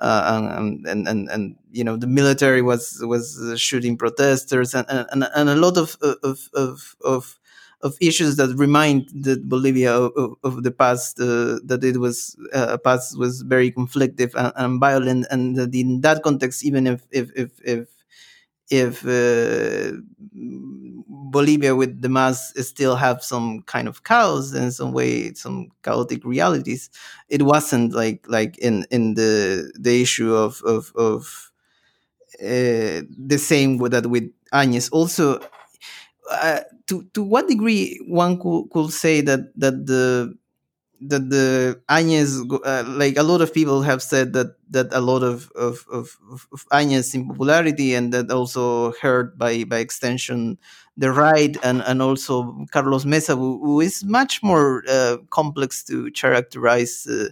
uh, and, and, and, and, you know the military was was shooting protesters and, and, and a lot of of, of, of of issues that remind the Bolivia of, of the past uh, that it was uh, past was very conflictive and, and, violent, and that in that context, even if if if if, if uh, Bolivia with the MAS still have some kind of chaos in some way, some chaotic realities, it wasn't like like in in the the issue of of of uh, the same with that with Áñez. Also, uh, to to what degree one could, could say that that the that the Áñez, uh, like a lot of people have said that that a lot of of of, of Áñez impopularity and that also hurt by by extension the right and and also Carlos Mesa, who, who is much more uh, complex to characterize. Uh,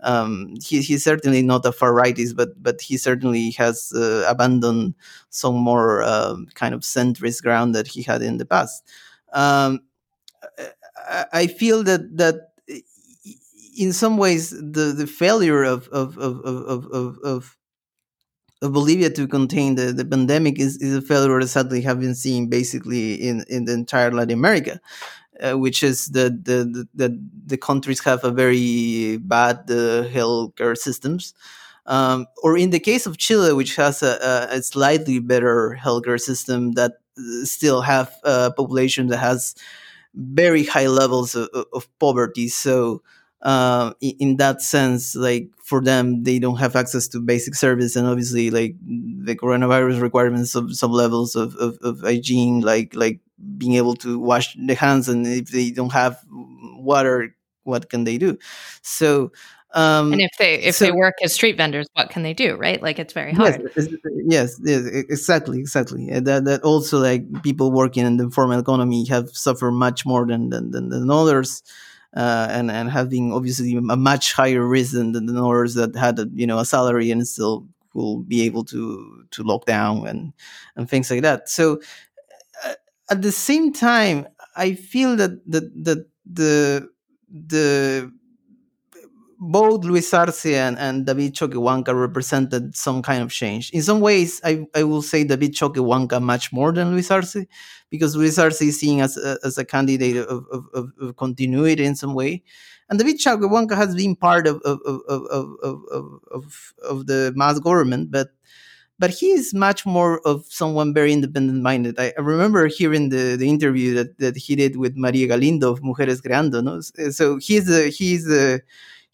um, he, he's certainly not a far rightist, but but he certainly has uh, abandoned some more uh, kind of centrist ground that he had in the past. Um, I, feel that that in some ways the, the failure of of, of, of, of, of of Bolivia to contain the, the pandemic is, is a failure that sadly have been seen basically in, in the entire Latin America uh, which is that the, the, the countries have a very bad uh, healthcare systems. Um, or in the case of Chile, which has a, a, slightly better healthcare system that uh, still have a population that has very high levels of, of poverty. So uh, in that sense, like for them, they don't have access to basic service, and obviously, like the coronavirus requirements of some levels of, of, of hygiene, like like being able to wash the hands, and if they don't have water, what can they do? So. Um, and if they if so, they work as street vendors, what can they do? Right, like it's very hard. Yes, yes, yes exactly, exactly. That that also like people working in the informal economy have suffered much more than than, than, than others uh, and and having obviously a much higher risk than, than the others that had a, you know a salary and still will be able to to lock down and and things like that. So uh, at the same time, I feel that that that the the both Luis Arce and, and David Choquehuanca represented some kind of change. In some ways, I, I will say David Choquehuanca much more than Luis Arce, because Luis Arce is seen as a, as a candidate of, of, of, continuity in some way. And David Choquehuanca has been part of, of, of, of, of, of, the MAS government, but but he is much more of someone very independent minded. I, I, remember hearing the, the interview that, that he did with Maria Galindo of Mujeres Creando. No? So he's he's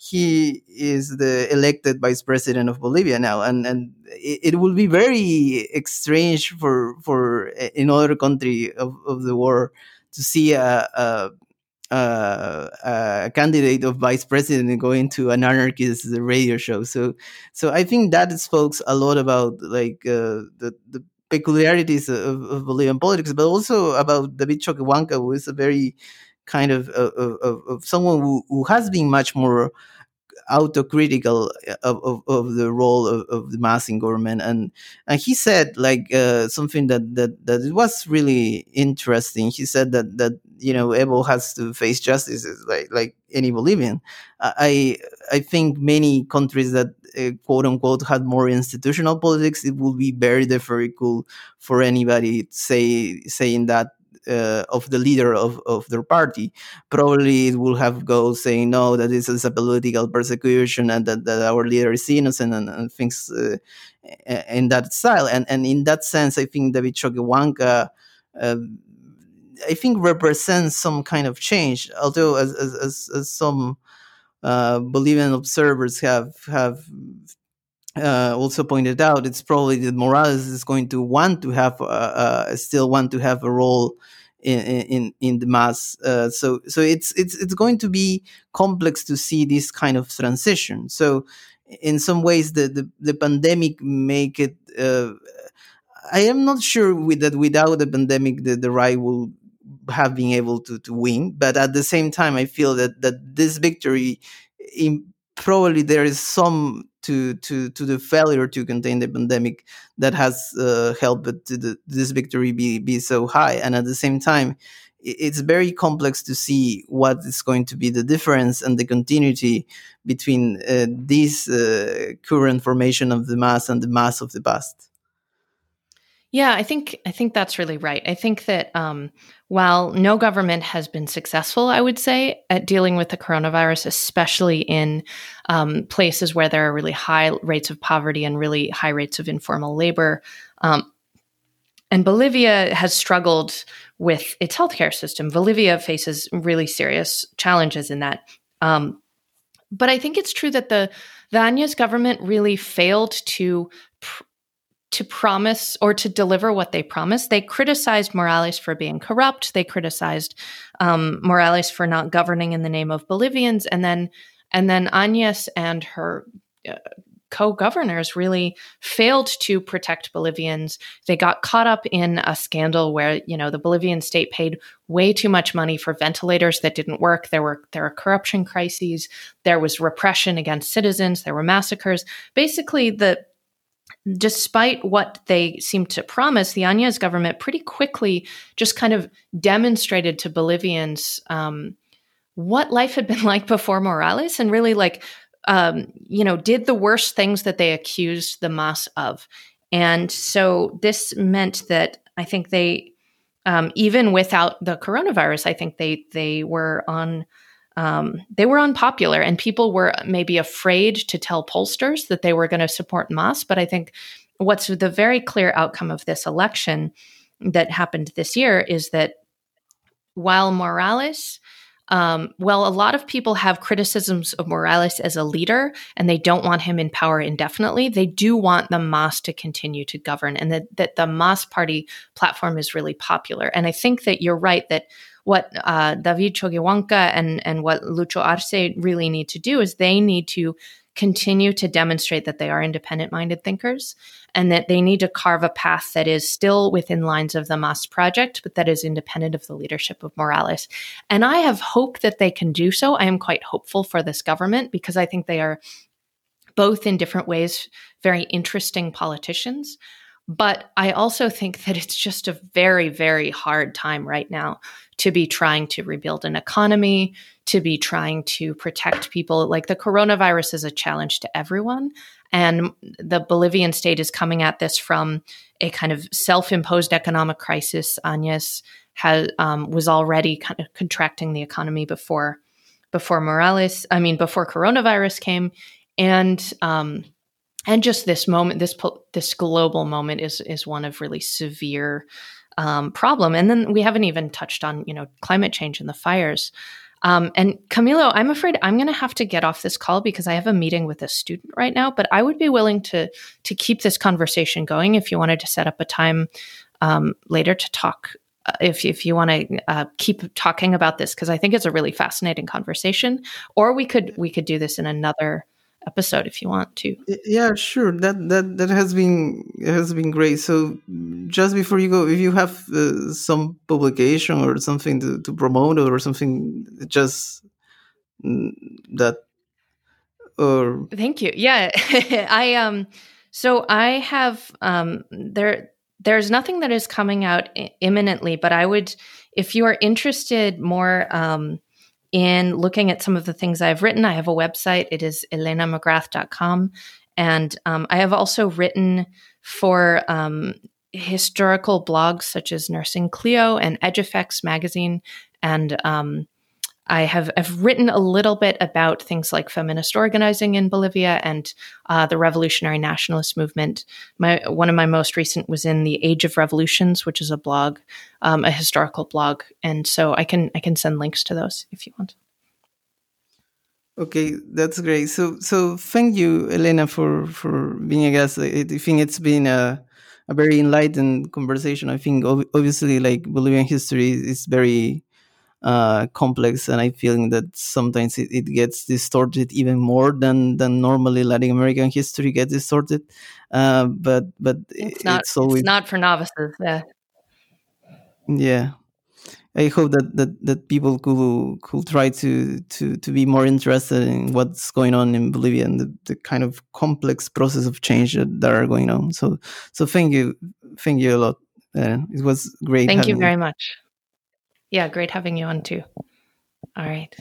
he is the elected vice president of Bolivia now, and and it, it will be very strange for for another country of, of the world to see a, a a candidate of vice president going to an anarchist radio show. So, so I think that speaks a lot about like uh, the the peculiarities of, of, Bolivian politics, but also about David Choquehuanca, who is a very kind of of, of, of someone who, who has been much more autocritical uh, of, of, of the role of, of the MAS in government. And and he said like uh, something that, that that it was really interesting. He said that that you know Evo has to face justice like like any Bolivian. I I think many countries that uh, quote unquote had more institutional politics it would be very difficult for anybody say saying that uh, of the leader of, of their party. Probably it will have go saying no, that this is a political persecution and that, that our leader is innocent and, and things uh, in that style. And and in that sense, I think David Choquehuanca uh, I think represents some kind of change. Although, as as, as, as some uh, Bolivian observers have have uh, also pointed out, it's probably that Morales is going to want to have uh, uh, still want to have a role in in, in the MAS. Uh, so so it's it's it's going to be complex to see this kind of transition. So in some ways, the the, the pandemic make it. Uh, I am not sure with that without the pandemic, the, the right will have been able to to win. But at the same time, I feel that that this victory, in, probably there is some to to to the failure to contain the pandemic that has uh, helped the, this victory be be so high. And at the same time, it's very complex to see what is going to be the difference and the continuity between uh, this uh, current formation of the MAS and the MAS of the past. Yeah, I think I think that's really right. I think that um, while no government has been successful, I would say at dealing with the coronavirus, especially in um, places where there are really high rates of poverty and really high rates of informal labor, um, and Bolivia has struggled with its healthcare system. Bolivia faces really serious challenges in that. Um, but I think it's true that the the Añez government really failed to to promise or to deliver what they promised. They criticized Morales for being corrupt. They criticized um, Morales for not governing in the name of Bolivians, and then and then Añez and her. Uh, co-governors really failed to protect Bolivians. They got caught up in a scandal where, you know, the Bolivian state paid way too much money for ventilators that didn't work. There were there were corruption crises, there was repression against citizens, there were massacres. Basically, the despite what they seemed to promise, the Añez government pretty quickly just kind of demonstrated to Bolivians um, what life had been [LAUGHS] like before Morales and really like, um, you know, did the worst things that they accused the MAS of. And so this meant that I think they, um, even without the coronavirus, I think they they were on um, they were unpopular and people were maybe afraid to tell pollsters that they were going to support MAS. But I think what's the very clear outcome of this election that happened this year is that while Morales, um, well, a lot of people have criticisms of Morales as a leader and they don't want him in power indefinitely. They do want the MAS to continue to govern and that, that the MAS party platform is really popular. And I think that you're right that what uh, David Choquehuanca and, and what Lucho Arce really need to do is they need to continue to demonstrate that they are independent minded thinkers and that they need to carve a path that is still within lines of the MAS project, but that is independent of the leadership of Morales. And I have hope that they can do so. I am quite hopeful for this government because I think they are both in different ways very interesting politicians. But I also think that it's just a very, very hard time right now to be trying to rebuild an economy, to be trying to protect people. Like the coronavirus is a challenge to everyone. And the Bolivian state is coming at this from a kind of self imposed economic crisis. Añez has, um, was already kind of contracting the economy before before Morales, I mean, before coronavirus came. And um, and just this moment, this this global moment is is one of really severe um, problem. And then we haven't even touched on you know climate change and the fires. Um, and Camilo, I'm afraid I'm going to have to get off this call because I have a meeting with a student right now. But I would be willing to to keep this conversation going if you wanted to set up a time um, later to talk. Uh, if if you want to uh, keep talking about this, because I think it's a really fascinating conversation, or we could we could do this in another episode if you want to. Yeah, sure. That that that has been has been great. So just before you go, if you have uh, some publication or something to, to promote or something, just mm, that or thank you. Yeah, [LAUGHS] I um. So I have um there. There's nothing that is coming out imminently, but I would, if you are interested more um, in looking at some of the things I've written. I have a website. It is elenamcgrath.com. And um, I have also written for um, historical blogs such as Nursing Clio and Edge Effects magazine. And um, I have I've written a little bit about things like feminist organizing in Bolivia and uh, the revolutionary nationalist movement. My one of my most recent was in the Age of Revolutions, which is a blog, um, a historical blog, and so I can I can send links to those if you want. Okay, that's great. So so thank you, Elena, for for being a guest. I, think it's been a a very enlightened conversation. I think obviously like Bolivian history is very uh, complex, and I feel that sometimes it, it, gets distorted even more than than normally Latin American history gets distorted. Uh, but but it's not it's, always, it's not for novices. Yeah. Yeah. I hope that, that, that people could could try to, to, to be more interested in what's going on in Bolivia and the, the kind of complex process of change that, that are going on. So so thank you, thank you a lot. Uh, it was great. Thank you very you. much. Yeah, great having you on too. All right.